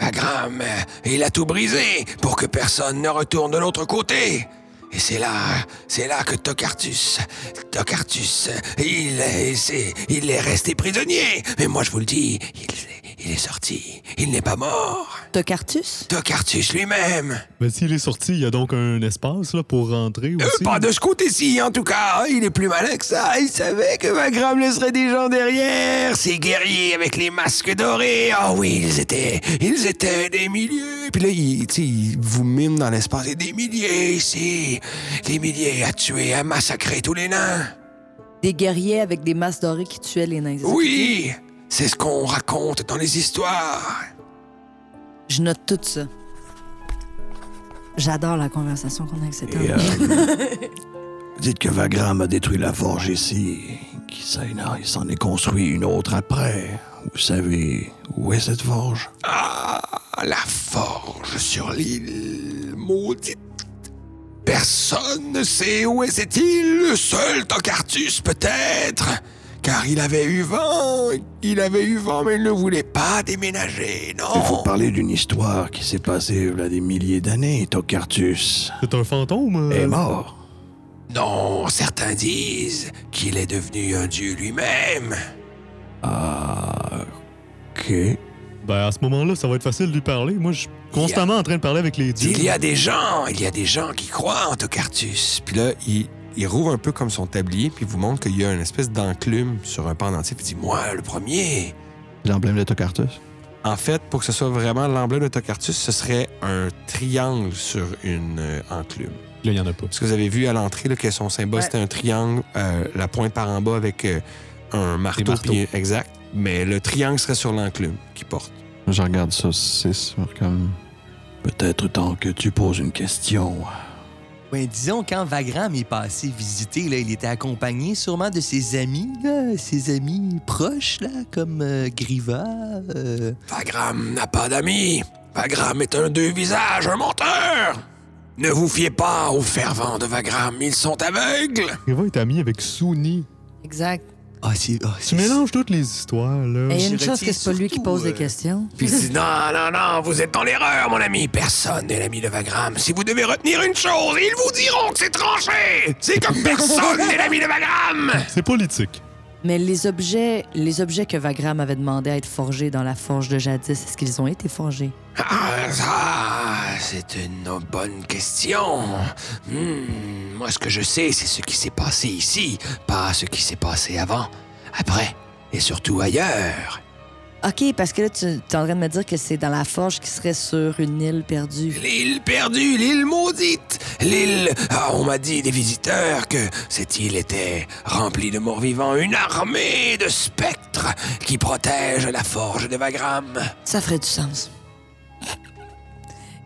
Vagram, euh, il a tout brisé pour que personne ne retourne de l'autre côté. Et c'est là, c'est là que Tocartus, Tocartus, il, est- il est resté prisonnier. Mais moi, je vous le dis, il, il est sorti. Il n'est pas mort. Tocartus? Tocartus lui-même. Mais s'il est sorti, il y a donc un espace là, pour rentrer Euh, aussi. pas de ce côté-ci, en tout cas. Il est plus malin que ça. Il savait que Vagram laisserait des gens derrière. Ces guerriers avec les masques dorés. Ah oui, ils étaient, ils étaient des milliers. Puis là, il, il vous mime dans l'espace. Et des milliers ici. Des milliers à tuer, à massacrer tous les nains. Des guerriers avec des masses dorées qui tuaient les nains. Oui, c'est ce qu'on raconte dans les histoires. Je note tout ça. J'adore la conversation qu'on a avec cet homme. Euh, dites que Vagram a détruit la forge ici. Qui sait, non, il s'en est construit une autre après. Vous savez où est cette forge? Ah, la forge sur l'île maudite. Personne ne sait où est cette île. Seul Tocartus peut-être. Car il avait eu vent. Il avait eu vent, mais il ne voulait pas déménager, Il faut non. parler d'une histoire qui s'est passée il y a des milliers d'années. Tocartus C'est un fantôme. euh? est mort. Non, certains disent qu'il est devenu un dieu lui-même. Ah, ok. Ben, à ce moment-là, ça va être facile de lui parler. Moi, je suis constamment en train de parler avec les dieux. Il y a des gens, il y a des gens qui croient en Tocartus. Puis là, il, il rouvre un peu comme son tablier, puis il vous montre qu'il y a une espèce d'enclume sur un pendentif. Il dit Moi, le premier. L'emblème de Tocartus. En fait, pour que ce soit vraiment l'emblème de Tocartus, ce serait un triangle sur une euh, enclume. Là, il y en a pas. Parce que vous avez vu à l'entrée que son symbole, Ouais. c'était un triangle, euh, la pointe par en bas avec euh, un marteau. exact. Mais le triangle serait sur l'enclume qu'il porte. Je regarde ça, 6, comme... Peut-être temps que tu poses une question. Ouais, disons, quand Vagram est passé visiter, là, il était accompagné sûrement de ses amis, là, ses amis proches, là, comme euh, Griva. euh, Vagram n'a pas d'amis. Vagram est un deux visages, un menteur. Ne vous fiez pas aux fervents de Vagram, ils sont aveugles. Il va être ami avec Souni. Exact. Ah, c'est. ah, Tu c'est- mélanges toutes les histoires, là. Et il y a je une chose retiens que c'est pas lui qui pose euh, des questions. Puis il dit non, non, non, vous êtes dans l'erreur, mon ami. Personne n'est l'ami de Vagram. Si vous devez retenir une chose, ils vous diront que c'est tranché. C'est comme personne n'est l'ami de Vagram. C'est politique. Mais les objets, les objets que Vagram avait demandé à être forgés dans la forge de jadis, est-ce qu'ils ont été forgés? Ah, ça, c'est une bonne question. Hmm, moi, ce que je sais, c'est ce qui s'est passé ici, pas ce qui s'est passé avant, après, et surtout ailleurs. OK, parce que là, tu es en train de me dire que c'est dans la forge qui serait sur une île perdue. L'île perdue, l'île maudite, l'île... Ah, on m'a dit des visiteurs que cette île était remplie de morts-vivants, une armée de spectres qui protègent la forge de Vagram. Ça ferait du sens.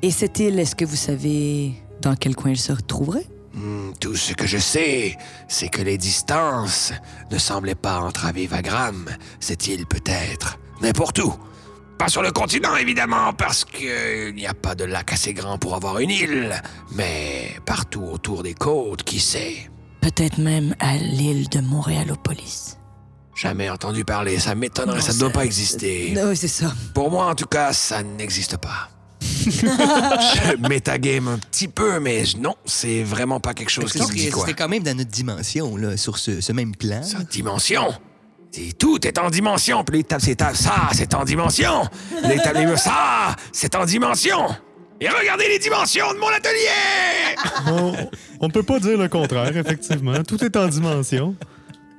Et cette île, est-ce que vous savez dans quel coin elle se retrouverait? Hmm, tout ce que je sais, c'est que les distances ne semblaient pas entraver Vagram. Cette île peut-être n'importe où. Pas sur le continent, évidemment, parce qu'il n'y a pas de lac assez grand pour avoir une île. Mais partout autour des côtes, qui sait Peut-être même à l'île de Montréalopolis. Jamais entendu parler, ça m'étonnerait, Non, ça ne doit pas exister. Oui, c'est ça. Pour moi, en tout cas, ça n'existe pas. je métagame un petit peu, mais non, c'est vraiment pas quelque chose qui me dit quoi. C'était quand même dans notre dimension, là, sur ce, ce même plan. Ça, dimension. Tout est en dimension. Puis les tables, c'est ça, c'est en dimension. Les tables, ça, c'est en dimension. Et regardez les dimensions de mon atelier! On, on ne peut pas dire le contraire, effectivement. Tout est en dimension.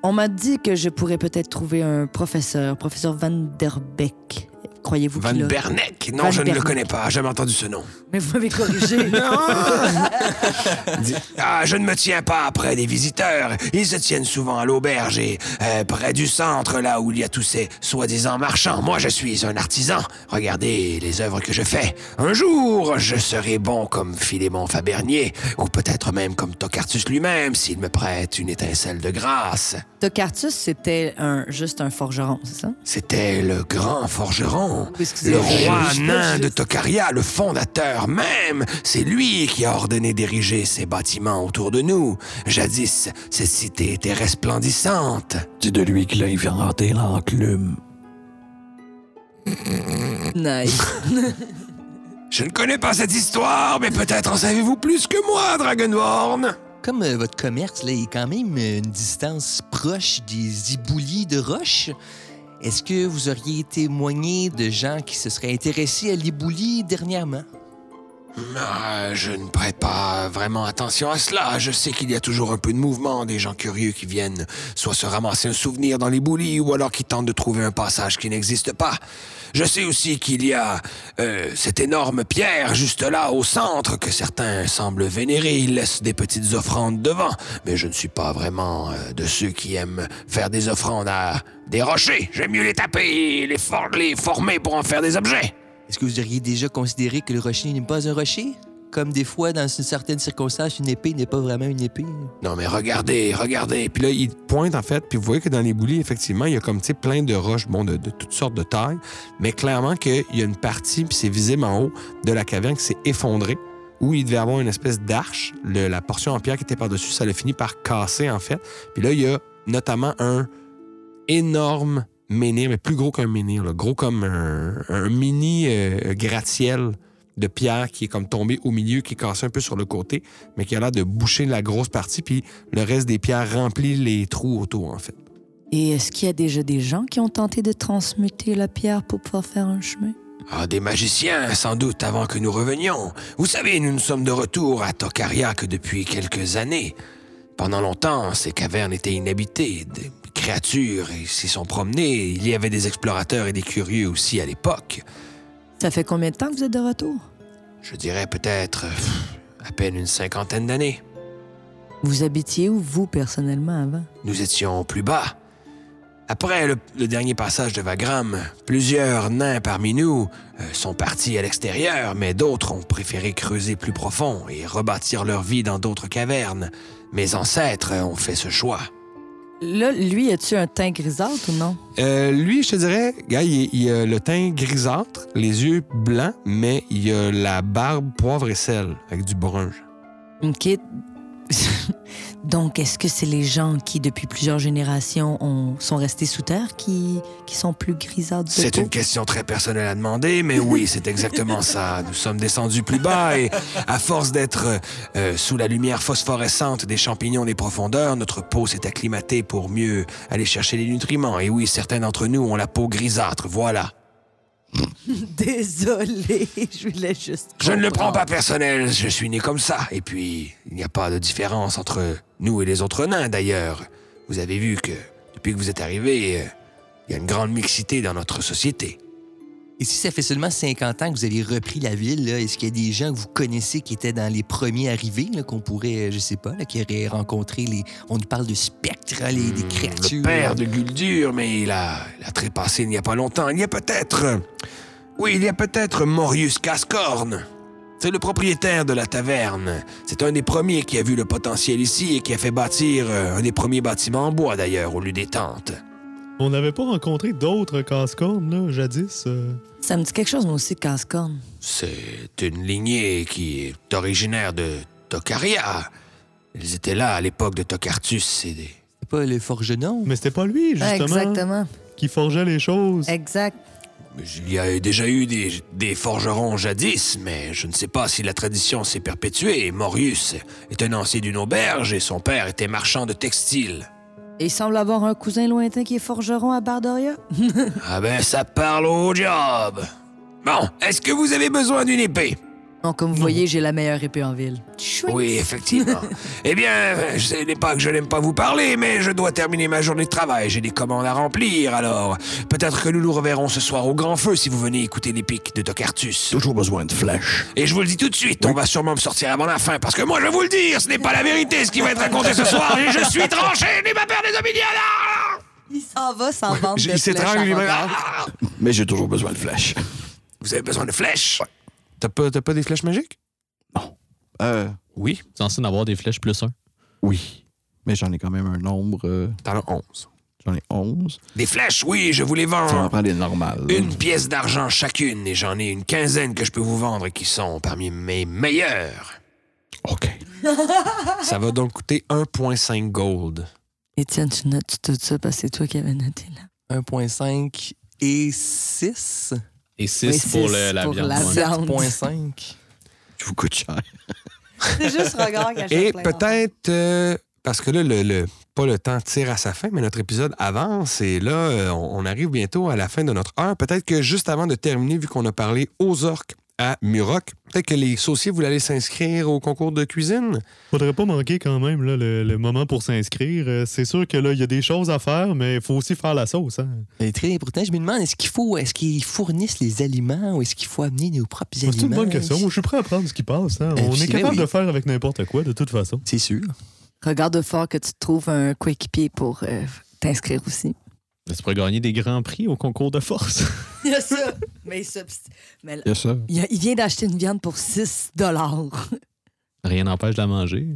On m'a dit que je pourrais peut-être trouver un professeur, professeur Van Der Beek. Croyez-vous Van qu'il a... Berneck? Non, Van je ne le Berneck. connais pas. Jamais entendu ce nom. Mais vous m'avez corrigé. Ah, je ne me tiens pas près des visiteurs. Ils se tiennent souvent à l'auberge et euh, près du centre, là où il y a tous ces soi-disant marchands. Moi, je suis un artisan. Regardez les œuvres que je fais. Un jour, je serai bon comme Philémon Fabernier, ou peut-être même comme Tocartus lui-même, s'il me prête une étincelle de grâce. Tocartus, c'était un, juste un forgeron, c'est ça? C'était le grand forgeron, Excusez, le roi nain de Tocaria, le fondateur même. C'est lui qui a ordonné d'ériger ces bâtiments autour de nous. Jadis, cette cité était resplendissante. C'est de lui qu'il a inventé l'enclume. Nice. Je ne connais pas cette histoire, mais peut-être en savez-vous plus que moi, Dragonborn. Comme euh, votre commerce là, est quand même euh, une distance proche des éboulis de roche, est-ce que vous auriez témoigné de gens qui se seraient intéressés à l'éboulis dernièrement? Ah, je ne prête pas vraiment attention à cela. Je sais qu'il y a toujours un peu de mouvement, des gens curieux qui viennent soit se ramasser un souvenir dans les boulis ou alors qui tentent de trouver un passage qui n'existe pas. Je sais aussi qu'il y a euh, cette énorme pierre juste là au centre que certains semblent vénérer. Ils laissent des petites offrandes devant, mais je ne suis pas vraiment euh, de ceux qui aiment faire des offrandes à des rochers. J'aime mieux les taper et les, for- les former pour en faire des objets. Est-ce que vous auriez déjà considéré que le rocher n'est pas un rocher? Comme des fois, dans une certaine circonstance, une épée n'est pas vraiment une épée. Non, mais regardez, regardez. Puis là, il pointe, en fait, puis vous voyez que dans les boulis, effectivement, il y a comme, tu sais, plein de roches, bon, de, de toutes sortes de tailles. Mais clairement qu'il y a une partie, puis c'est visible en haut, de la caverne qui s'est effondrée, où il devait avoir une espèce d'arche. La portion en pierre qui était par-dessus, ça l'a fini par casser, en fait. Puis là, il y a notamment un énorme menhir, mais plus gros qu'un menhir, là, gros comme un, un mini euh, gratte-ciel de pierre qui est comme tombé au milieu, qui est cassé un peu sur le côté, mais qui a l'air de boucher la grosse partie, puis le reste des pierres remplit les trous autour, en fait. Et est-ce qu'il y a déjà des gens qui ont tenté de transmuter la pierre pour pouvoir faire un chemin? Ah, des magiciens, sans doute, avant que nous revenions. Vous savez, nous ne sommes de retour à Tokaria que depuis quelques années. Pendant longtemps, ces cavernes étaient inhabitées. Des créatures s'y sont promenées. Il y avait des explorateurs et des curieux aussi à l'époque. Ça fait combien de temps que vous êtes de retour? Je dirais peut-être à peine une cinquantaine d'années. Vous habitiez où, vous, personnellement, avant? Nous étions plus bas. Après le, le dernier passage de Vagram, plusieurs nains parmi nous euh, sont partis à l'extérieur, mais d'autres ont préféré creuser plus profond et rebâtir leur vie dans d'autres cavernes. Mes ancêtres ont fait ce choix. Là, lui, as-tu un teint grisâtre ou non? Euh, lui, je te dirais, gars, il, il a le teint grisâtre, les yeux blancs, mais il a la barbe poivre et sel avec du brun. OK. Donc, est-ce que c'est les gens qui, depuis plusieurs générations, ont- sont restés sous terre qui, qui sont plus grisâtres de C'est une question très personnelle à demander, mais oui, c'est exactement ça. Nous sommes descendus plus bas et, à force d'être euh, sous la lumière phosphorescente des champignons des profondeurs, notre peau s'est acclimatée pour mieux aller chercher les nutriments. Et oui, certains d'entre nous ont la peau grisâtre, voilà. Désolée, je voulais juste... Je ne le prends pas personnel, je suis né comme ça. Et puis, il n'y a pas de différence entre nous et les autres nains, d'ailleurs. Vous avez vu que, depuis que vous êtes arrivés, euh, il y a une grande mixité dans notre société. Et si ça fait seulement 50 ans que vous avez repris la ville, est-ce qu'il y a des gens que vous connaissez qui étaient dans les premiers arrivés, qu'on pourrait, euh, je sais pas, là, qui auraient rencontré les. On nous parle de spectres, les, des créatures. Hmm, Le père de Guldur, mais il a, il a trépassé il n'y a pas longtemps. Il y a peut-être... Oui, il y a peut-être Morius Cascorne. C'est le propriétaire de la taverne. C'est un des premiers qui a vu le potentiel ici et qui a fait bâtir euh, un des premiers bâtiments en bois, d'ailleurs, au lieu des tentes. On n'avait pas rencontré d'autres casse-cornes, là, jadis. euh. Ça me dit quelque chose, moi aussi, casse-corne. C'est une lignée qui est originaire de Tokaria. Ils étaient là à l'époque de Tokartus et des... C'est pas le forgenon? Mais c'était pas lui, justement, Exactement. qui forgeait les choses. Exact. Il y a déjà eu des, des forgerons jadis, mais je ne sais pas si la tradition s'est perpétuée. Morius est un ancien d'une auberge et son père était marchand de textiles. Il semble avoir un cousin lointain qui est forgeron à Bardoria. Ah ben, ça parle au job. Bon, est-ce que vous avez besoin d'une épée? Donc, comme vous voyez, j'ai la meilleure épée en ville. Oui, effectivement. eh bien, ce n'est pas que je n'aime pas vous parler, mais je dois terminer ma journée de travail. J'ai des commandes à remplir, alors peut-être que nous nous reverrons ce soir au grand feu si vous venez écouter les pics de Tocartus. Toujours besoin de flèches. Et je vous le dis tout de suite, on va sûrement me sortir avant la fin, parce que moi, je vais vous le dire, ce n'est pas la vérité ce qui va être raconté ce soir, et je suis tranché, n'aie pas peur des obédiens Il s'en va sans vendre Il de s'étrangle flèches lui-même. Ah! Mais j'ai toujours besoin de flèches. Vous avez besoin de flèches? T'as pas, t'as pas des flèches magiques? Euh, Oui. Censé en avoir des flèches plus un. oui. Mais j'en ai quand même un nombre. euh, T'en as 11. j'en ai 11. Des flèches, oui, je vous les Ça m'en vends. prend des normales. Une pièce d'argent chacune, et j'en ai une quinzaine que je peux vous vendre et qui sont parmi mes meilleures. OK. Ça va donc coûter 1,5 gold. Étienne, tu notes tout ça parce que c'est toi qui avais noté là. 1.5 et 6. Et 6 Oui, pour le- la pour viande. la ouais. viande. 7.5. Je vous coûte cher. C'est juste regard qui achète Et peut-être, euh, parce que là, le, le- pas le temps tire à sa fin, mais notre épisode avance et là, euh, on, on arrive bientôt à la fin de notre heure. Peut-être que juste avant de terminer, vu qu'on a parlé aux orques à Muroc, peut-être que les sauciers voulaient aller s'inscrire au concours de cuisine. Faudrait pas manquer quand même là, le, le moment pour s'inscrire. Euh, C'est sûr que là, il y a des choses à faire, mais il faut aussi faire la sauce. Hein. Mais très important, je me demande, est-ce qu'il faut, est-ce qu'ils fournissent les aliments ou est-ce qu'il faut amener nos propres C'est aliments? une bonne question. Moi, je suis prêt à prendre ce qui passe. hein. Eh, On est capable oui. de faire avec n'importe quoi, de toute façon. C'est sûr. Regarde fort que tu trouves un coéquipier pour euh, t'inscrire aussi. Tu pourrais gagner des grands prix au concours de force. Il y a ça. Mais, il s'obst- mais là, Il y a ça. il, y a- il vient d'acheter une viande pour 6 dollars. Rien n'empêche de la manger.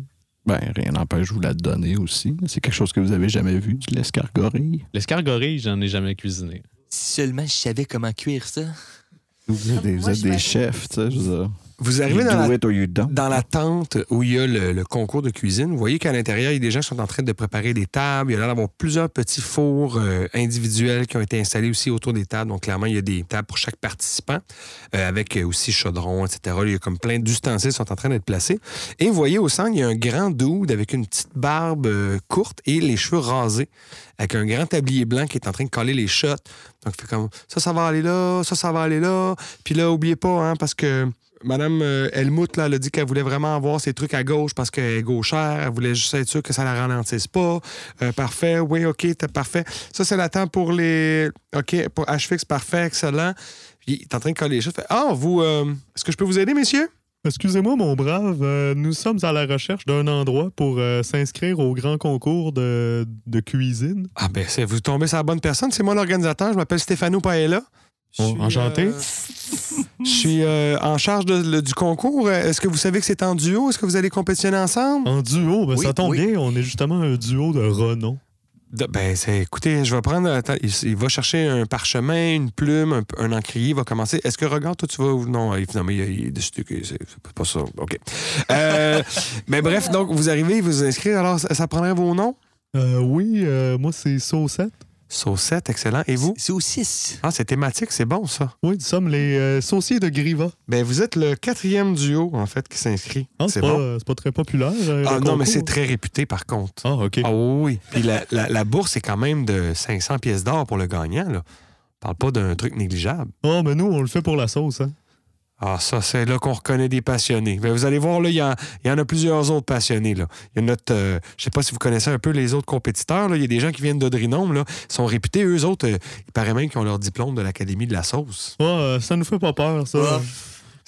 Ben, rien n'empêche de vous la donner aussi. C'est quelque chose que vous avez jamais vu, de l'escargorille. L'escargorille, j'en ai jamais cuisiné. Si seulement je savais comment cuire ça. Vous êtes des, vous êtes des chefs, tu sais. Je veux dire. Vous arrivez dans la, dans tente où il y a le, le concours de cuisine. Vous voyez qu'à l'intérieur, il y a des gens qui sont en train de préparer des tables. Il y a d'avoir plusieurs petits fours euh, individuels qui ont été installés aussi autour des tables. Donc, clairement, il y a des tables pour chaque participant, euh, avec euh, aussi chaudron, etc. Il y a comme plein d'ustensiles qui sont en train d'être placés. Et vous voyez au centre, il y a un grand dude avec une petite barbe euh, courte et les cheveux rasés, avec un grand tablier blanc qui est en train de coller les shots. Donc, il fait comme ça, ça va aller là, ça, ça va aller là. Puis là, oubliez pas, hein, parce que Madame euh, Helmut, là, elle a dit qu'elle voulait vraiment avoir ses trucs à gauche parce qu'elle est gauchère. Elle voulait juste être sûre que ça la ralentisse pas. Euh, parfait. Oui, OK, t'as parfait. Ça, c'est la temps pour les. OK, pour HFX, parfait, excellent. Puis il est en train de coller les choses. Ah, vous. euh, Est-ce que je peux vous aider, messieurs? Excusez-moi, mon brave, euh, nous sommes à la recherche d'un endroit pour euh, s'inscrire au grand concours de, de cuisine. Ah, ben, c'est- vous tombez sur la bonne personne. C'est moi l'organisateur. Je m'appelle Stéphano Paella. Oh, suis, enchanté. euh, je suis euh, en charge de- le- du concours. Est-ce que vous savez que c'est en duo? Est-ce que vous allez compétitionner ensemble? En duo, ben, Oui, ça tombe oui. bien, on est justement un duo de renom. De- Ben, c'est, écoutez, je vais prendre. attends, il, il va chercher un parchemin, une plume, un, un encrier, il va commencer. Est-ce que, regarde, toi, tu vas. ou- Non, il- non mais il, il c'est, c'est pas ça. OK. Euh, mais bref, donc, vous arrivez, vous vous inscrivez. Alors, ça, ça prendrait vos noms? Euh, oui, euh, moi, c'est Saucette. Saucette, excellent. Et vous? 6. Ah, c'est thématique, c'est bon, ça. Oui, nous sommes les euh, sauciers de Griva. Ben, vous êtes le quatrième duo, en fait, qui s'inscrit. Ah, c'est pas, bon. euh, c'est pas très populaire. euh, Ah, non, mais c'est très réputé, par contre. Ah, OK. Ah oui, oui. Puis la, la- la bourse est quand même de 500 pièces d'or pour le gagnant, là. On parle pas d'un truc négligeable. Ah, mais nous, on le fait pour la sauce. Hein. Ah, ça, c'est là qu'on reconnaît des passionnés. Ben, vous allez voir, là, il y, y en a plusieurs autres passionnés. Là. Il y a notre. euh, je sais pas si vous connaissez un peu les autres compétiteurs. là. Il y a des gens qui viennent d'Audrinome, là. Ils sont réputés, eux autres. euh, il paraît même qu'ils ont leur diplôme de l'Académie de la sauce. Ah, euh, ça nous fait pas peur, ça.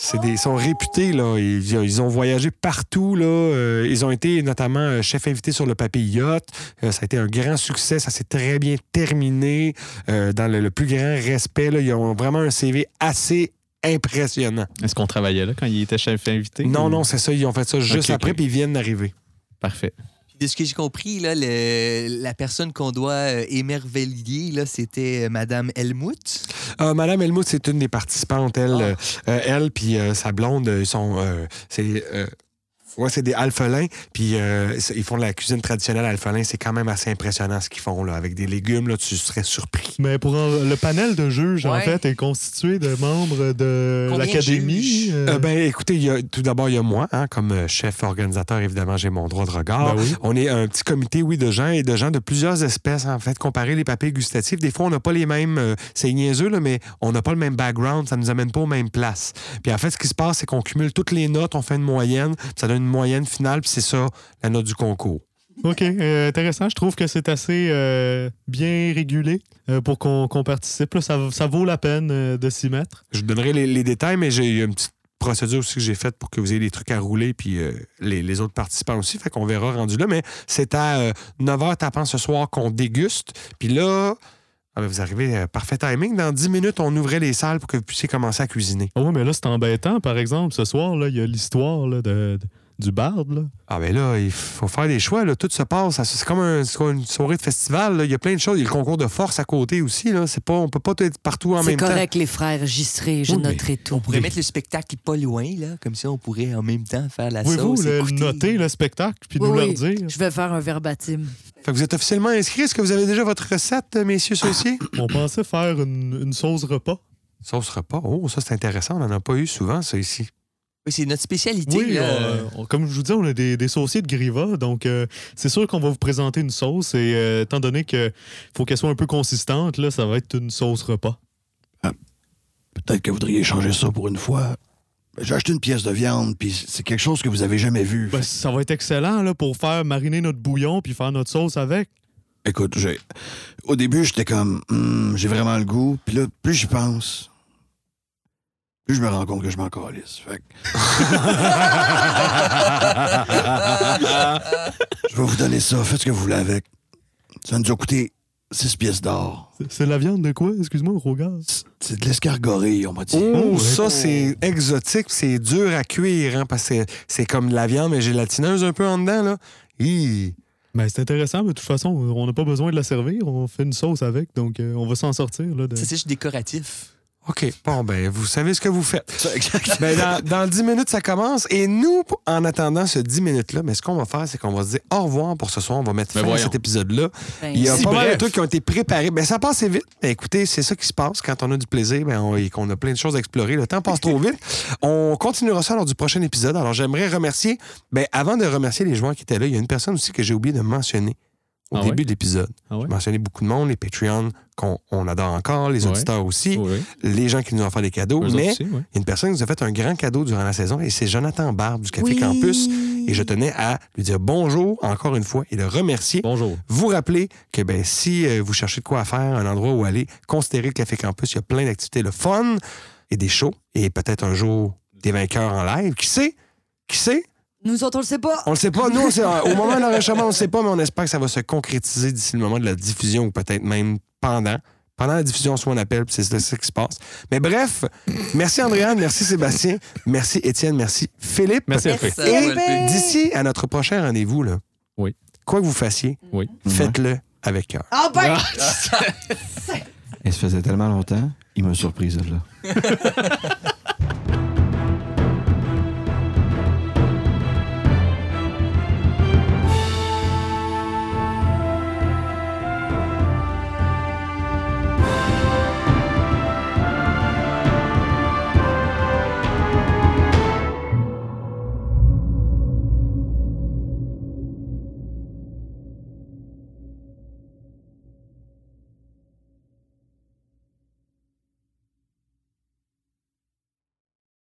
C'est des, ils sont réputés, là. Ils, ils ont voyagé partout, là. Euh, ils ont été notamment euh, chef invité sur le papier yacht. Euh, ça a été un grand succès. Ça s'est très bien terminé euh, dans le, le plus grand respect. Là. Ils ont vraiment un CV assez impressionnant. Est-ce qu'on travaillait là quand il était chef invité? Non, ou- non, c'est ça. Ils ont fait ça juste après, puis ils viennent d'arriver. Parfait. De ce que j'ai compris, là, le- la personne qu'on doit euh, émerveiller, là, c'était euh, Madame Helmut. Euh, Madame Helmut, c'est une des participantes. Elle, Ah. euh, elle puis euh, sa blonde, sont. euh, c'est. Ouais, c'est des alphelins. Puis euh, ils font de la cuisine traditionnelle alphelin. C'est quand même assez impressionnant ce qu'ils font là. Avec des légumes, là, tu serais surpris. Mais pour le panel de juges, en fait, est constitué de membres de l'académie. euh, Euh, ben, écoutez, il y a- tout d'abord, il y a moi, hein, comme chef organisateur, évidemment, j'ai mon droit de regard. Ben oui. On est un petit comité, oui, de gens et de gens de plusieurs espèces, en fait, comparer les papilles gustatives. Des fois, on n'a pas les mêmes. euh, c'est niaiseux, là, mais on n'a pas le même background, ça nous amène pas aux mêmes places. Puis en fait, ce qui se passe, c'est qu'on cumule toutes les notes, on fait une moyenne, puis ça donne une moyenne finale, puis c'est ça, la note du concours. OK, euh, intéressant. Je trouve que c'est assez euh, bien régulé euh, pour qu'on participe. là. Ça, ça vaut la peine de s'y mettre. Je vous donnerai les, les détails, mais j'ai il y a une petite procédure aussi que j'ai faite pour que vous ayez des trucs à rouler, puis les, les autres participants aussi. Fait qu'on verra rendu là. Mais c'est à 9h tapant ce soir qu'on déguste. Puis là, ah ben, vous arrivez euh, parfait timing. Dans 10 minutes, on ouvrait les salles pour que vous puissiez commencer à cuisiner. Ah oui, mais là, c'est embêtant. Par exemple, ce soir, il y a l'histoire de- du barde. Là. Ah ben là, il faut faire des choix. Là. Tout se passe. C'est comme un- c'est comme une soirée de festival. là. Il y a plein de choses. Il y a le concours de force à côté aussi. Là. C'est pas, on peut pas tout être partout en C'est même temps. correct, les frères. J'y serai. Je Oui, noterai tout. On pourrait mettre le spectacle pas loin, là. Comme ça, on pourrait en même temps faire la Pouvez-vous sauce. le écouter. noter, le spectacle, puis Oui, nous oui. le dire? Je vais faire un verbatim. Fait que vous êtes officiellement inscrits. Est-ce que vous avez déjà votre recette, messieurs associés? On pensait faire une, une sauce repas. Sauce repas? Oh, ça, c'est intéressant. On n'en a pas eu souvent, ça, ici. Oui, c'est notre spécialité, Oui, là. euh, on- comme je vous dis, on a des, des sauciers de Griva, donc euh, c'est sûr qu'on va vous présenter une sauce et euh, étant donné qu'il faut qu'elle soit un peu consistante, là, ça va être une sauce repas. Peut-être que vous voudriez changer ça pour une fois. J'ai acheté une pièce de viande, puis c'est quelque chose que vous avez jamais vu. Ben, ça va être excellent là, pour faire mariner notre bouillon puis faire notre sauce avec. Écoute, j'ai. Au début, j'étais comme. Hmm, j'ai vraiment le goût. Puis là, plus j'y pense, je me rends compte que je m'en calisse. Fait que- je vais vous donner ça. Faites ce que vous voulez avec. Ça nous a coûté 6 pièces d'or. C'est- la viande de quoi? Excuse-moi, Rogar. C'est- C'est de l'escargoré, on m'a dit. Oh, ouais. ça, c'est exotique. C'est dur à cuire, hein, parce que c'est- comme de la viande, mais gélatineuse un peu en dedans, là. Hi. Ben, c'est intéressant, mais de toute façon, on n'a pas besoin de la servir. On fait une sauce avec, donc euh, on va s'en sortir. Là, de... Ça, c'est juste décoratif. OK. Bon, ben, vous savez ce que vous faites. Ben, dans, dans 10 minutes, ça commence. Et nous, en attendant ce 10 minutes-là, mais ce qu'on va faire, c'est qu'on va se dire au revoir pour ce soir. On va mettre Ben fin à cet épisode-là. Ben, Il y a si pas mal de trucs qui ont été préparés. Ben, ça passe vite. Ben, écoutez, c'est ça qui se passe quand on a du plaisir ben, on- et qu'on a plein de choses à explorer. Le temps passe trop vite. On continuera ça lors du prochain épisode. Alors, j'aimerais remercier, ben, avant de remercier les joueurs qui étaient là, il y a une personne aussi que j'ai oublié de mentionner au Ah début ouais? de l'épisode. Ah ouais? J'ai mentionné beaucoup de monde, les Patreons qu'on on adore encore, les Ouais. auditeurs aussi, Oui, les gens qui nous ont fait des cadeaux. Eux mais aussi, oui. il y a une personne qui nous a fait un grand cadeau durant la saison et c'est Jonathan Barbe du Café oui. Campus. Et je tenais à lui dire bonjour encore une fois et le remercier. Bonjour. Vous rappelez que ben, si euh, vous cherchez de quoi faire, un endroit où aller, considérez le Café Campus. Il y a plein d'activités, le fun et des shows et peut-être un jour des vainqueurs en live. Qui sait? Qui sait? Nous autres, on le sait pas. On le sait pas. Nous, on sait- au moment de l'enregistrement, on ne sait pas, mais on espère que ça va se concrétiser d'ici le moment de la diffusion ou peut-être même pendant. Pendant la diffusion, soit on appelle, puis c'est ça qui se passe. Mais bref, merci Andréane, merci Sébastien, merci Étienne, merci Philippe. Merci, Merci. Et Philippe. d'ici à notre prochain rendez-vous, là, Oui. quoi que vous fassiez, Oui. faites-le avec cœur. Ah ben! Et ça faisait tellement longtemps, il m'a surprise, là.